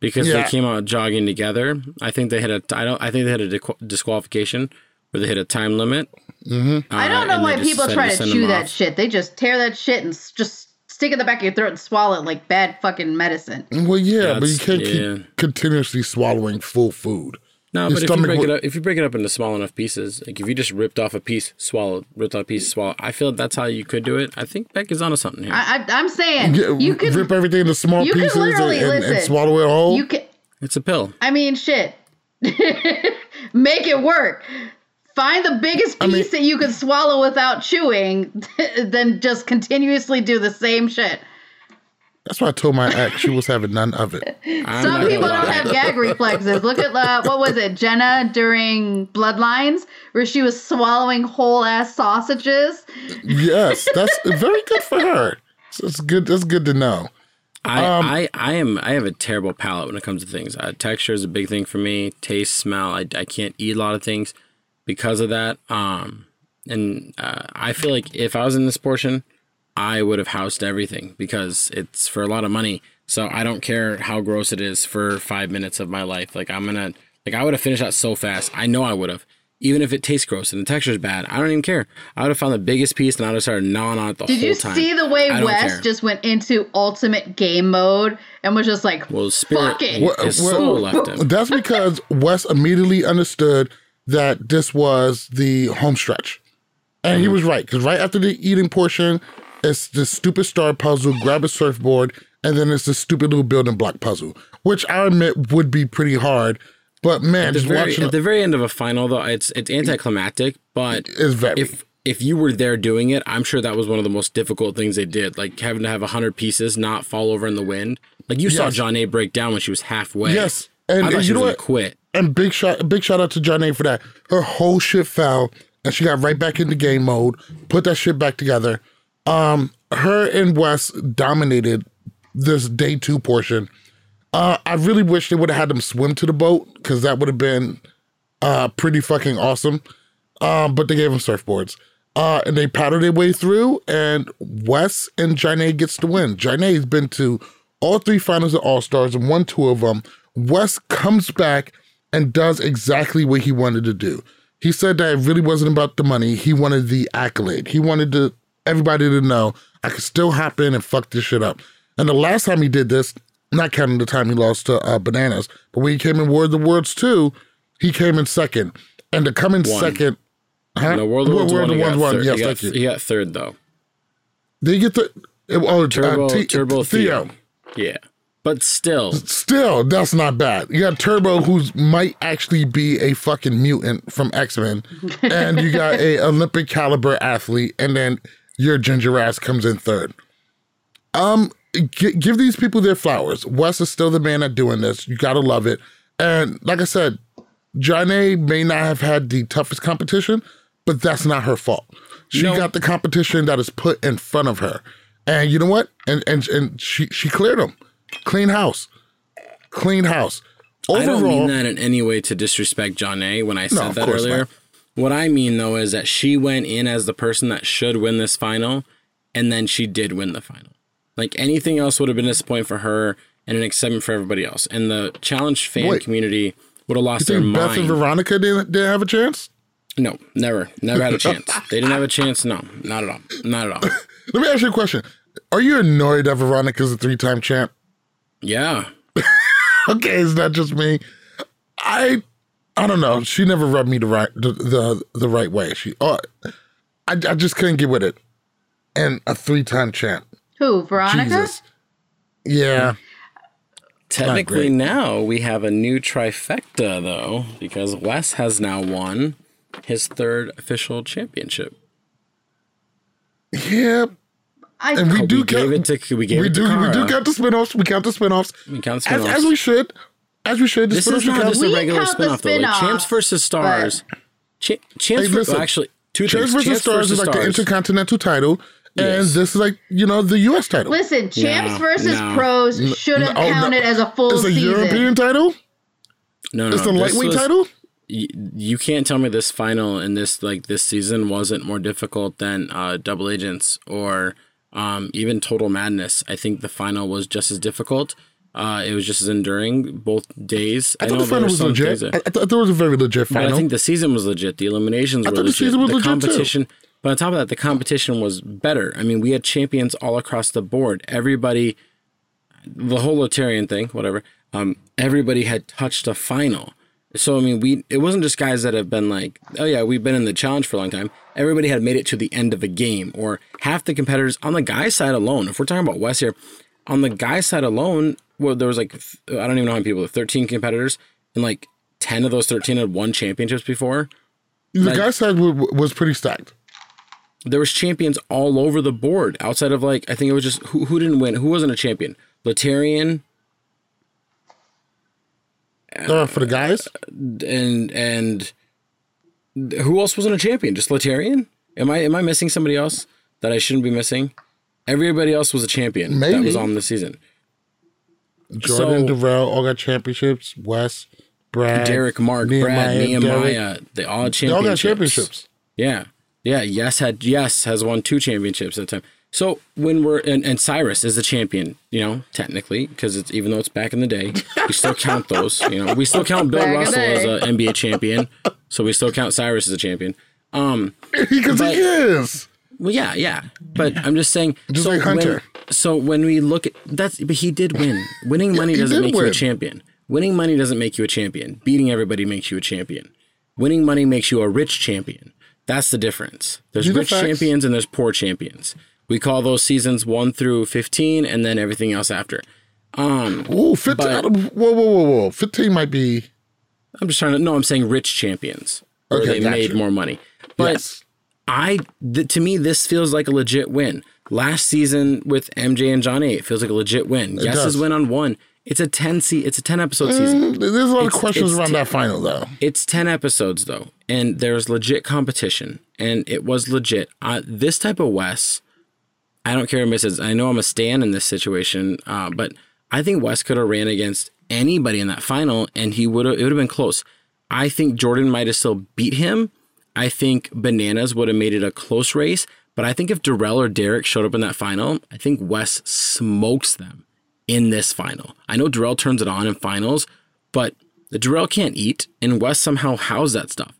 because yeah. they came out jogging together. I think they had a I don't I think they had a disqualification where they hit a time limit.
Mm-hmm. Uh, I don't know why people try to, to chew that shit. They just tear that shit and just stick it in the back of your throat and swallow it like bad fucking medicine.
Well, yeah, That's, but you can't yeah. keep continuously swallowing full food.
No, but if you break it up, if you break it up into small enough pieces, like if you just ripped off a piece, swallowed, ripped off a piece, swallowed. I feel that's how you could do it. I think Beck is onto something here.
I, am saying
yeah, you could rip everything into small pieces and, and, and, swallow it whole. You can.
It's a pill.
I mean, shit. Make it work. Find the biggest piece I mean, that you can swallow without chewing, then just continuously do the same shit.
That's why I told my ex she was having none of it.
Some people don't have gag reflexes. Look at uh, what was it, Jenna during Bloodlines, where she was swallowing whole ass sausages.
Yes, that's very good for her. It's good. That's good to know.
I, um, I, I am I have a terrible palate when it comes to things. Uh, texture is a big thing for me. Taste, smell. I, I can't eat a lot of things because of that. Um, and uh, I feel like if I was in this portion, I would have housed everything because it's for a lot of money. So I don't care how gross it is for five minutes of my life. Like I'm gonna like I would have finished that so fast. I know I would have. Even if it tastes gross and the texture is bad, I don't even care. I would have found the biggest piece and I would have started gnawing on it the
Did
whole
time. Did you see the way Wes just went into ultimate game mode and was just like, well, spirit well, his
well, soul left him. That's because Wes immediately understood that this was the home stretch. And mm-hmm. he was right, because right after the eating portion, it's the stupid star puzzle, grab a surfboard, and then it's the stupid little building block puzzle, which I admit would be pretty hard. But man,
at the, very, at the very end of a final though, it's it's anticlimactic. But
it's very.
if if you were there doing it, I'm sure that was one of the most difficult things they did. Like having to have hundred pieces not fall over in the wind. Like you yes. saw A. break down when she was halfway.
Yes, and, and you know what?
Quit.
And big shot, big shout out to Jonna for that. Her whole shit fell, and she got right back into game mode. Put that shit back together. Um, her and Wes dominated this day two portion. Uh, I really wish they would have had them swim to the boat because that would have been uh, pretty fucking awesome. Um, but they gave them surfboards. Uh, and they powder their way through, and Wes and Jonna gets the win. Jonna's been to all three finals of All Stars and won two of them. Wes comes back and does exactly what he wanted to do. He said that it really wasn't about the money. He wanted the accolade. He wanted to everybody to know I could still hop in and fuck this shit up. And the last time he did this, not counting the time he lost to uh, Bananas, but when he came in War of the Worlds too, he came in second. And to come in
One.
second, huh?
No, World of Worlds
World
one,
of
he got
one.
third-
Yes,
he got,
thank you.
He got third though.
Did he get the oh,
Turbo,
uh, T-
Turbo
Theo?
Theo. Yeah, but still,
Still, that's not bad. You got Turbo, who's might actually be a fucking mutant from X Men, and you got a Olympic caliber athlete, and then your ginger ass comes in third. Um, gi- give these people their flowers. Wes is still the man at doing this. You gotta love it. And like I said, Jonna may not have had the toughest competition, but that's not her fault. She
No.
got the competition that is put in front of her. And you know what? And and and she she cleared them. Clean house. Clean house.
I don't
Overall,
mean that in any way to disrespect Jonna. When I said
of
that earlier,
not.
What I mean though is that she went in as the person that should win this final, and then she did win the final. Like anything else would have been a disappointment for her and an excitement for everybody else. And the challenge fan
Wait.
community would have lost their
think Beth and. Veronica didn't, didn't have a chance?
no, never, never had a chance. they didn't have a chance. No, not at all. Not at all.
Let me ask you a question. Are you annoyed that Veronica's a three-time champ?
Yeah.
okay, it's not just me. I I don't know. She never rubbed me the right the the, the right way. She oh, I I just couldn't get with it. And a three time champ.
Who? Veronica?
Jesus. Yeah.
Technically, now we have a new trifecta, though, because Wes has now won his third official championship.
Yeah.
I
And we oh, do
we
count,
gave it to we gave
we
it to
do we do count the spin-offs. We count the spin-offs.
We count the
As,
spin-offs.
as we should. As we should. The
This is not just a regular
count the
spin-off, though. Like Champs versus Stars. Cha- Champs
Hey,
ver-
listen.
actually two
Champs
things.
versus Stars is like the Intercontinental title. And this is like, you know, the US title.
Listen, champs
No,
versus
no.
pros should have
oh, no.
counted as a full
It's a
season.
European title?
No, no,
It's the lightweight
was-
title?
y- you can't tell me this final and this like this season wasn't more difficult than uh, Double Agents or um, even Total Madness. I think the final was just as difficult. Uh, it was just as enduring both days.
I thought the final was legit. I, I thought there was a very legit
but
final.
I think the season was legit. The eliminations
I
were
thought the
legit.
season was
the
legit, too.
competition, but on top of that, the competition was better. I mean, we had champions all across the board. Everybody, the whole Laterrian thing, whatever. Um, everybody had touched a final. So I mean, we it wasn't just guys that have been like, oh yeah, we've been in the challenge for a long time. Everybody had made it to the end of a game, or half the competitors on the guy side alone. If we're talking about Wes here, on the guy side alone, well, there was like I don't even know how many people, thirteen competitors, and like ten of those thirteen had won championships before.
the
like-
guy side w- was pretty stacked.
There was champions all over the board. Outside of like, I think it was just who who didn't win, who wasn't a champion, Laterrian
Uh, for the guys?
and and who else wasn't a champion? Just Laterrian? Am I am I missing somebody else that I shouldn't be missing? Everybody else was a champion that was on the season.
Jordan,
So-
Darrell all got championships. Wes, Brad,
Derrick, Mark, Brad, Nehemiah, they all had
They all got
championships.
championships.
Yeah. Yeah. Yes had yes has won two championships at the time. So when we're and, and Cyrus is the champion, you know, technically, because it's even though it's back in the day, we still count those. You know, we still count Bill
Back
Russell as an NBA champion. So we still count Cyrus as a champion. Um
Because
But-
he is.
Well yeah, yeah. But I'm just saying
Just
so
like Hunter.
When, so when we look at that's but he did win. Winning money doesn't make you a champion. Winning money doesn't make you a champion. Beating everybody makes you a champion. Winning money makes you a rich champion. That's the difference. There's
These
rich champions and there's poor champions. We call those seasons one through fifteen, and then everything else after. Um,
Ooh, 15.
But-
whoa, whoa, whoa, whoa. 15 might be.
I'm just trying to. No, I'm saying rich champions,
Okay,
they
gotcha.
made more money. But
yes.
I, th- to me, this feels like a legit win. Last season with MJ and Johnny, it feels like a legit win. Yes,
does.
is win on one. It's a ten se- It's a ten episode season.
Mm, There's a lot of
It's-
questions
it's
around that final, though.
It's 10 episodes though, and there's legit competition, and it was legit. Uh, this type of Wes, I don't care who misses. I know I'm a stan in this situation, uh, but I think Wes could have ran against anybody in that final, and he would have. It would have been close. I think Jordan might have still beat him, I think Bananas would have made it a close race. But I think if Darrell or Derrick showed up in that final, I think Wes smokes them in this final. I know Darrell turns it on in finals, but the Darrell can't eat, and Wes somehow housed that stuff.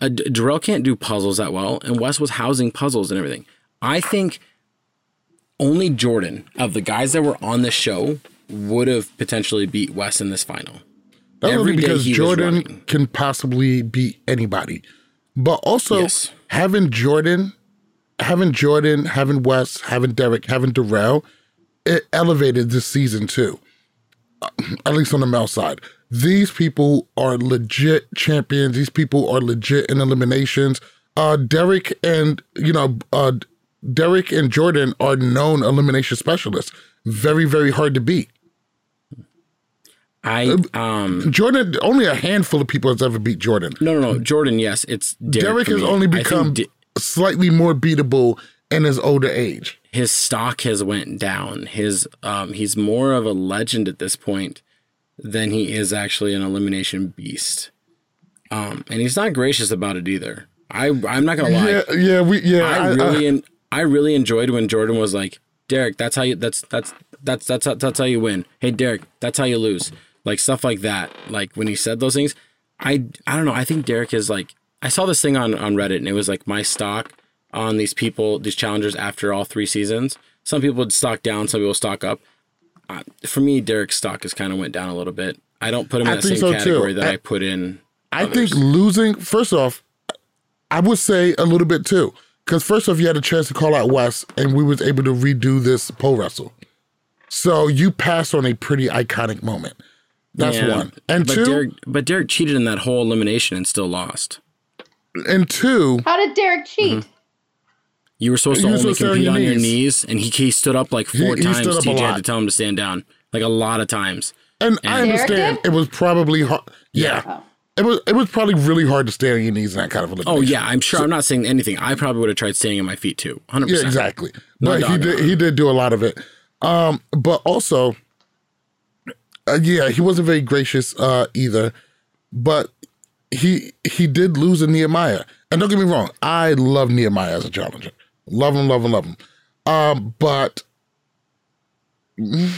Uh, Darrell can't do puzzles that well, and Wes was housing puzzles and everything. I think only Jordan of the guys that were on the show would have potentially beat Wes in this final.
Only because Jordan can possibly beat anybody. But also yes. having Jordan, having Jordan, having Wes, having Derrick, having Darrell, it elevated this season too. Uh, at least on the male side. These people are legit champions. These people are legit in eliminations. Uh, Derrick and you know, uh, Derrick and Jordan are known elimination specialists. Very, very hard to beat.
I uh, um
Jordan only a handful of people has ever beat Jordan.
No, no, no. Jordan, yes, it's
Derrick, Derrick has only become slightly more beatable in his older age.
His stock has went down. His um he's more of a legend at this point than he is actually an elimination beast. Um and he's not gracious about it either. I I'm not gonna lie.
Yeah, yeah, we yeah.
I, I really I, I really enjoyed when Jordan was like, Derrick, that's how you that's that's that's that's that's, that's how you win. Hey Derrick, that's how you lose like stuff like that. Like when he said those things, I I don't know. I think Derrick is like I saw this thing on on Reddit and it was like my stock on these people, these challengers after all three seasons. Some people would stock down, some people stock up. Uh, for me, Derrick's stock has kind of went down a little bit. I don't put him in the same so category too. that I, I, put in.
I others. think losing. First off, I would say a little bit too, because first off, you had a chance to call out Wes, and we was able to redo this pole wrestle. So you passed on a pretty iconic moment. That's yeah, one. And
but
two,
Derrick, but Derrick cheated in that whole elimination and still lost.
And two,
how did Derrick cheat? Mm-hmm.
You were supposed to only compete on, on your knees, and he, he stood up like four he, times. He TJ had to tell him to stand down, like a lot of times.
And, and I understand it was probably hard. Yeah. Oh. It was it was probably really hard to stay on your knees in that kind of elimination.
Oh yeah, I'm sure. So, I'm not saying anything. I probably would have tried staying on my feet too. 100.
Yeah, exactly. No but he did he did do a lot of it. Um, but also uh, yeah, he wasn't very gracious uh, either, but he he did lose to Nehemiah. And don't get me wrong, I love Nehemiah as a challenger. Love him, love him, love him. Um, but you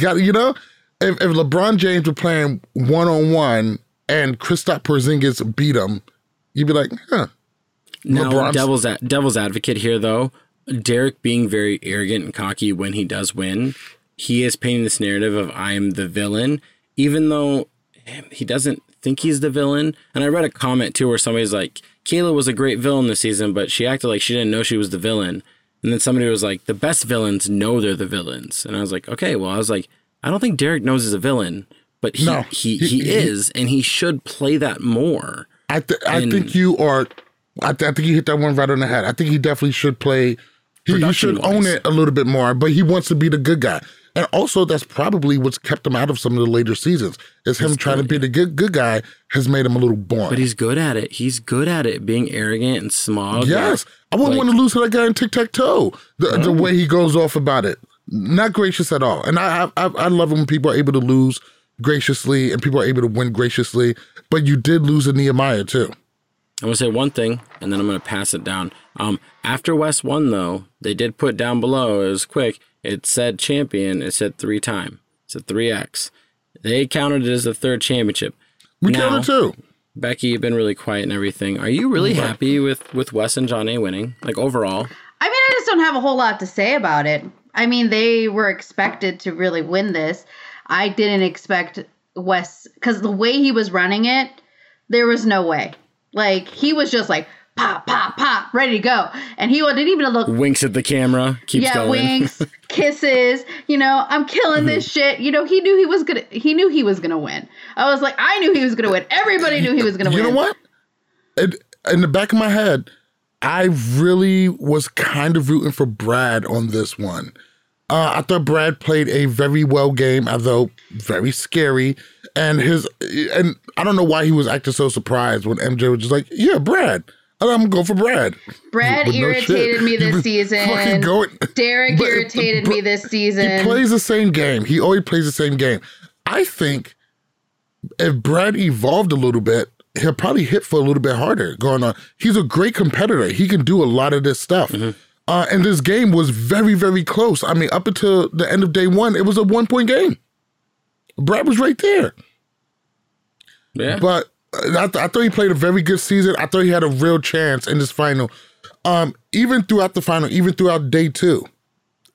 got you know, if, if LeBron James were playing one on one and Kristaps Porzingis beat him, you'd be like, huh.
Now, LeBron's- devil's devil's advocate here though. Derek being very arrogant and cocky when he does win he is painting this narrative of I'm the villain, even though he doesn't think he's the villain. And I read a comment too where somebody's like, Kayla was a great villain this season, but she acted like she didn't know she was the villain. And then somebody was like, the best villains know they're the villains. And I was like, okay, well, I was like, I don't think Derrick knows he's a villain, but he no, he, he, he, is, and he should play that more.
I th- I think you are. I, th- I think you hit that one right on the head. I think he definitely should play. He, he should own it a little bit more, but he wants to be the good guy. And also, that's probably what's kept him out of some of the later seasons. Is him trying good, to be the good good guy has made him a little boring.
But he's good at it. He's good at it, being arrogant and smug.
Yes, I wouldn't like, want to lose to that guy in tic tac toe. The, the way he goes off about it, not gracious at all. And I, I I love when people are able to lose graciously and people are able to win graciously. But you did lose a Nehemiah too.
I'm gonna say one thing, and then I'm gonna pass it down. Um, after Wes won, though, they did put down below. It was quick it said champion. It said three time. It said three X. They counted it as the third championship.
We now, counted too.
Becky, you've been really quiet and everything. Are you really happy with with Wes and Jonna winning? Like overall?
I mean, I just don't have a whole lot to say about it. I mean, they were expected to really win this. I didn't expect Wes because the way he was running it, there was no way. Like he was just like pop, pop, pop, ready to go. And he didn't even look.
Winks at the camera, keeps
yeah,
going.
winks, kisses. You know, I'm killing this mm-hmm. shit. You know, he knew he was gonna. He knew he was gonna win. I was like, I knew he was gonna win. Everybody knew he was gonna
you
win.
You know what? It, in the back of my head, I really was kind of rooting for Brad on this one. Uh, I thought Brad played a very well game, although very scary. And his and I don't know why he was acting so surprised when MJ was just like, "Yeah, Brad." I'm gonna go for Brad.
Brad but irritated no me this season. Going, Derrick but, irritated but, me this season.
He plays the same game. He always plays the same game. I think if Brad evolved a little bit, he'll probably hit for a little bit harder going on. He's a great competitor. He can do a lot of this stuff. Mm-hmm. Uh, and this game was very, very close. I mean, up until the end of day one, it was a one point game. Brad was right there.
Yeah.
But I, th- I thought he played a very good season. I thought he had a real chance in this final. Um, even throughout the final, even throughout day two,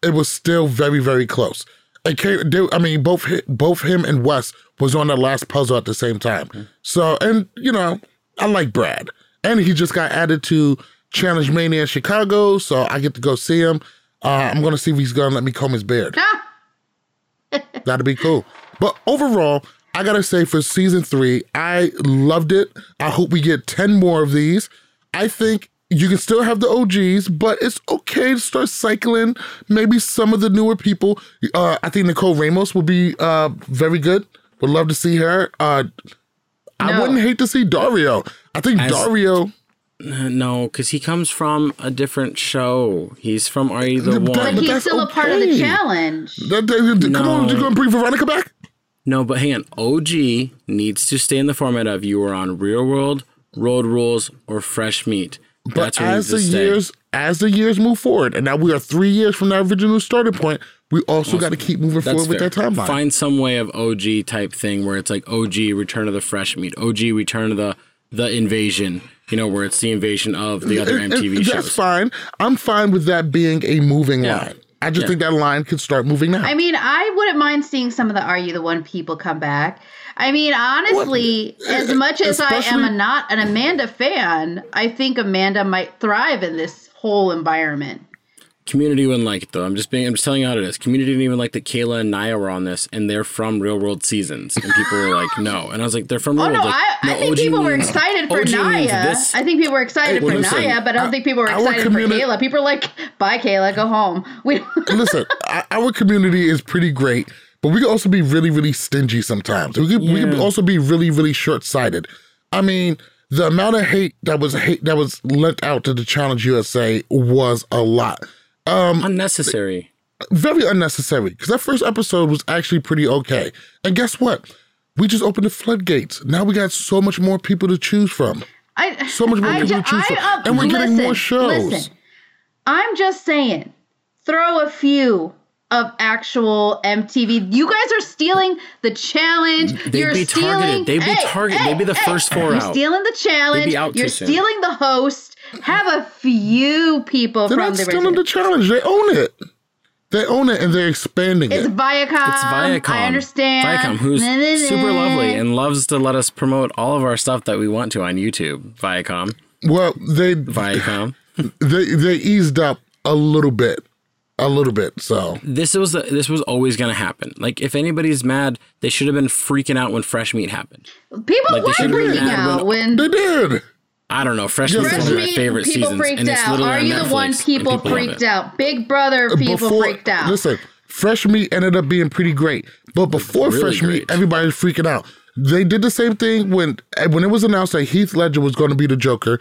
it was still very, very close. It came, they, I mean, both both him and Wes was on the last puzzle at the same time. Mm-hmm. So, and you know, I like Brad, and he just got added to Challenge Mania in Chicago, so I get to go see him. Uh, I'm gonna see if he's gonna let me comb his beard. That'd be cool. But overall, I gotta say for season three, I loved it. I hope we get 10 more of these. I think you can still have the OGs, but it's okay to start cycling maybe some of the newer people. Uh, I think Nicole Ramos will be uh, very good. Would love to see her. Uh, no. I wouldn't hate to see Dario. I think As, Dario.
No, because he comes from a different show. He's from Are You the One?
But he's still okay. a part of the challenge.
That, that, no. Come on, you're going to bring Veronica back?
No, but hang on. OG needs to stay in the format of you were on Real World, Road Rules, or Fresh Meat.
But as the years as the years move forward, and now we are three years from that original starting point, we also awesome. got to keep moving That's forward fair. with that timeline.
Find some way of OG type thing where it's like OG Return of the Fresh Meat, OG Return of the the Invasion. You know, where it's the invasion of the other MTV shows.
That's fine. I'm fine with that being a moving yeah. line. I just yeah. think that line could start moving now.
I mean, I wouldn't mind seeing some of the Are You the One people come back. I mean, honestly, what? as much as Especially, I am a not an Amanda fan, I think Amanda might thrive in this whole environment.
Community wouldn't like it though. I'm just being. I'm just telling you how it is. Community didn't even like that Kayla and Nia were on this, and they're from Real World Seasons, and people were like, "No," and I was like, "They're from oh, Real
oh,
World."
No,
like,
I, no, I think OG people means, were excited for OG Nia. I think people were excited hey, for listen, Nia, but I don't think people were excited for Kayla. People are like, "Bye, Kayla, go home." We
listen. Our community is pretty great, but we can also be really, really stingy sometimes. We can, yeah. we can also be really, really short sighted. I mean the amount of hate that was hate that was lent out to the Challenge USA was a lot.
Um, unnecessary.
Very unnecessary because that first episode was actually pretty okay. And guess what? We just opened the floodgates. Now we got so much more people to choose from. I, so much more I, people I, to choose from, uh, and we're listen, getting more shows. Listen,
I'm just saying, throw a few of actual MTV. You guys are stealing the challenge.
They'd
You're
be
stealing,
targeted. They'd be targeted. Hey, They'd be the hey, first four
you're
out.
You're stealing the challenge. You're stealing soon. the host. Have a few people
They're
from
not
the
stealing the challenge. They own it. They own it and they're expanding
it's
it.
It's Viacom. It's Viacom. I understand.
Viacom, who's super lovely and loves to let us promote all of our stuff that we want to on YouTube. Viacom.
Well, they
Viacom.
they they eased up a little bit a little bit. So
this was this was always going to happen. Like if anybody's mad, they should have been freaking out when fresh meat happened.
People like, were freaking out when,
when, they did.
I don't know. Fresh Meat's one of my favorite people seasons, freaked and it's
out. Are you
the
one people, people freaked out? Big Brother people before, freaked out.
Listen, Fresh Meat ended up being pretty great, but before really Fresh great. Meat, everybody was freaking out. They did the same thing when when it was announced that Heath Ledger was going to be the Joker,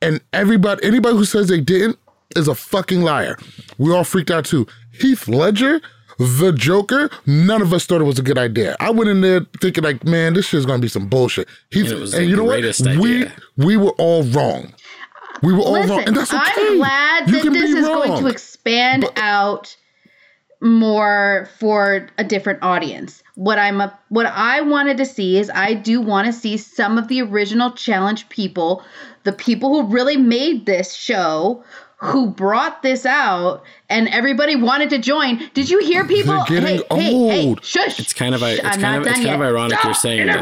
and everybody, anybody who says they didn't, is a fucking liar. We all freaked out too. Heath Ledger, the Joker, none of us thought it was a good idea. I went in there thinking like, man, this shit's gonna be some bullshit. Heath, and, and you know what? Idea. We we were all wrong. We were all
Listen,
wrong, and that's okay.
I'm glad you that this is wrong. going to expand but, out more for a different audience. What I'm a, what I wanted to see is I do want to see some of the original challenge people, the people who really made this show who brought this out and everybody wanted to join. Did you hear people?
They're getting
hey,
old.
hey, hey, shush.
It's kind of it's kind of it's kind of ironic Stop you're saying this.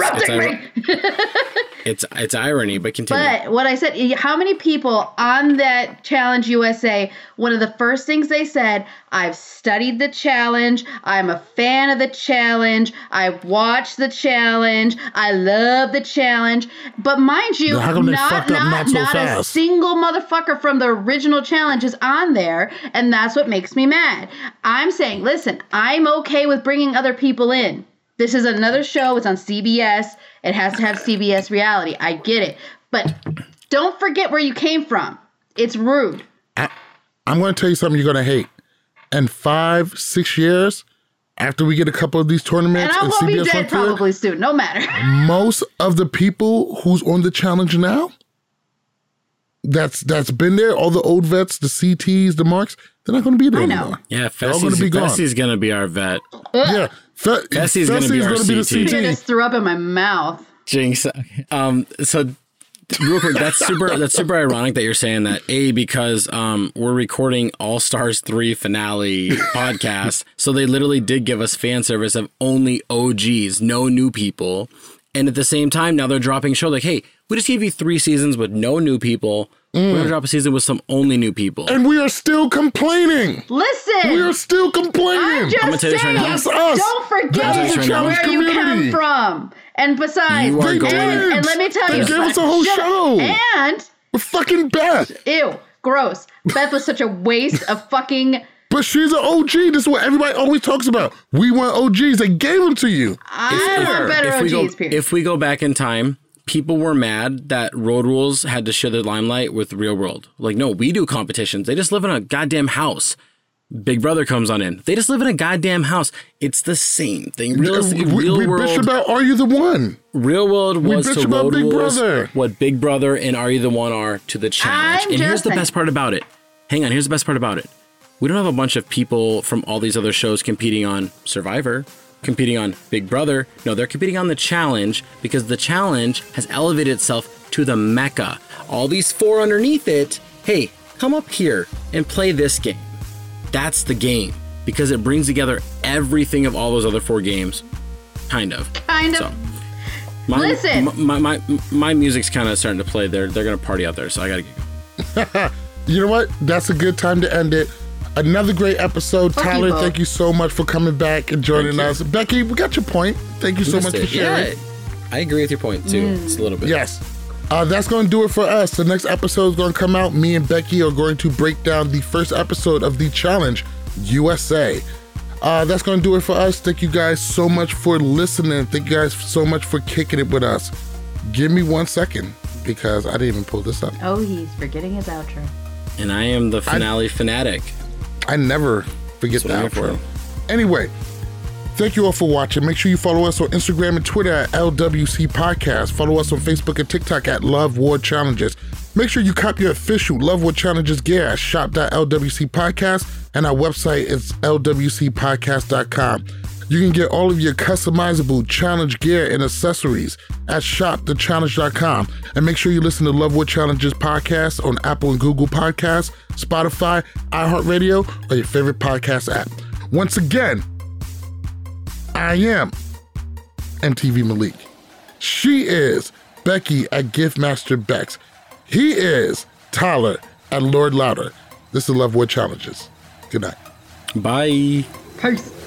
It's, it's it's irony, but continue.
But what I said, how many people on that Challenge USA? One of the first things they said, "I've studied the challenge. I'm a fan of the challenge. I watched the challenge. I love the challenge." But mind you, not not, not, so not a single motherfucker from the original challenge is on there, and that's what makes me mad. I'm saying, listen, I'm okay with bringing other people in. This is another show. It's on CBS. It has to have CBS reality. I get it. But don't forget where you came from. It's rude.
I, am going to tell you something you're going to hate. In five, six years, after we get a couple of these tournaments
and I will
CBS
be dead probably soon. No matter.
most of the people who's on the challenge now, that's that's been there. All the old vets, the CTs, the marks, they're not going to be there anymore.
Yeah, Fessy's going to be gone. Fessy's going to be our vet.
Yeah, Fe-
Fessy's going to be our
gonna Be the
CT. I just threw up in my mouth.
Jinx. Um. So real quick, that's super. That's super ironic that you're saying that. A because um we're recording All Stars three finale podcast, so they literally did give us fan service of only OGs, no new people, and at the same time now they're dropping show like, hey, we just gave you three seasons with no new people. Mm. We're gonna drop a season with some only new people,
and we are still complaining.
Listen,
we are still complaining.
I'm just I'm saying, right that's us. Don't forget where community. you come from. And besides, and, and, let me tell you, they
gave us a whole show.
And
with fucking Beth.
Ew, gross. Beth was such a waste of fucking.
But she's an OG. This is what everybody always talks about. We want OGs. They gave them to you.
I want better if
OGs.
Go,
if we go back in time, people were mad that Road Rules had to share the limelight with Real World. Like, no, we do competitions. They just live in a goddamn house. Big Brother comes on in. They just live in a goddamn house. It's the same thing. Realistically,
we,
real
we
world.
bitch about Are You the One?
Real world was we bitch to about Road Big Rules Brother. what Big Brother and Are You the One are to the challenge. I'm and here's the best part about it. Hang on, here's the best part about it. We don't have a bunch of people from all these other shows competing on Survivor, competing on Big Brother. No, they're competing on the challenge because the challenge has elevated itself to the mecca. All these four underneath it, hey, come up here and play this game that's the game because it brings together everything of all those other four games. Kind of.
Kind of. So, my, Listen.
My, my, my, my music's kind of starting to play. They're, they're going to party out there, so I got to
get You know what? That's a good time to end it. Another great episode. Fuck Tyler, thank you so much for coming back and joining us. Becky, we got your point. Thank you so much it. for sharing. Yeah,
I agree with your point too. Mm. It's a little bit.
Yes. Uh, that's going to do it for us. The next episode is going to come out. Me and Becky are going to break down the first episode of the challenge USA. Uh, that's going to do it for us. Thank you guys so much for listening. Thank you guys so much for kicking it with us. Give me one second because I didn't even pull this up.
Oh, he's forgetting his outro.
And I am the finale I, fanatic.
I never forget the outro. Anyway, Thank you all for watching. Make sure you follow us on Instagram and Twitter at LWC Podcast. Follow us on Facebook and TikTok at Love War Challenges. Make sure you cop your official Love War Challenges gear at shop.lwc podcast and our website is lwcpodcast.com. You can get all of your customizable challenge gear and accessories at shopthechallenge.com. And make sure you listen to Love What Challenges podcast on Apple and Google Podcasts, Spotify, iHeartRadio, or your favorite podcast app. Once again, I am MTV Malik. She is Becky at Giftmaster Bex. He is Tyler at Lord Louder. This is Love What Challenges. Good night.
Bye.
Peace.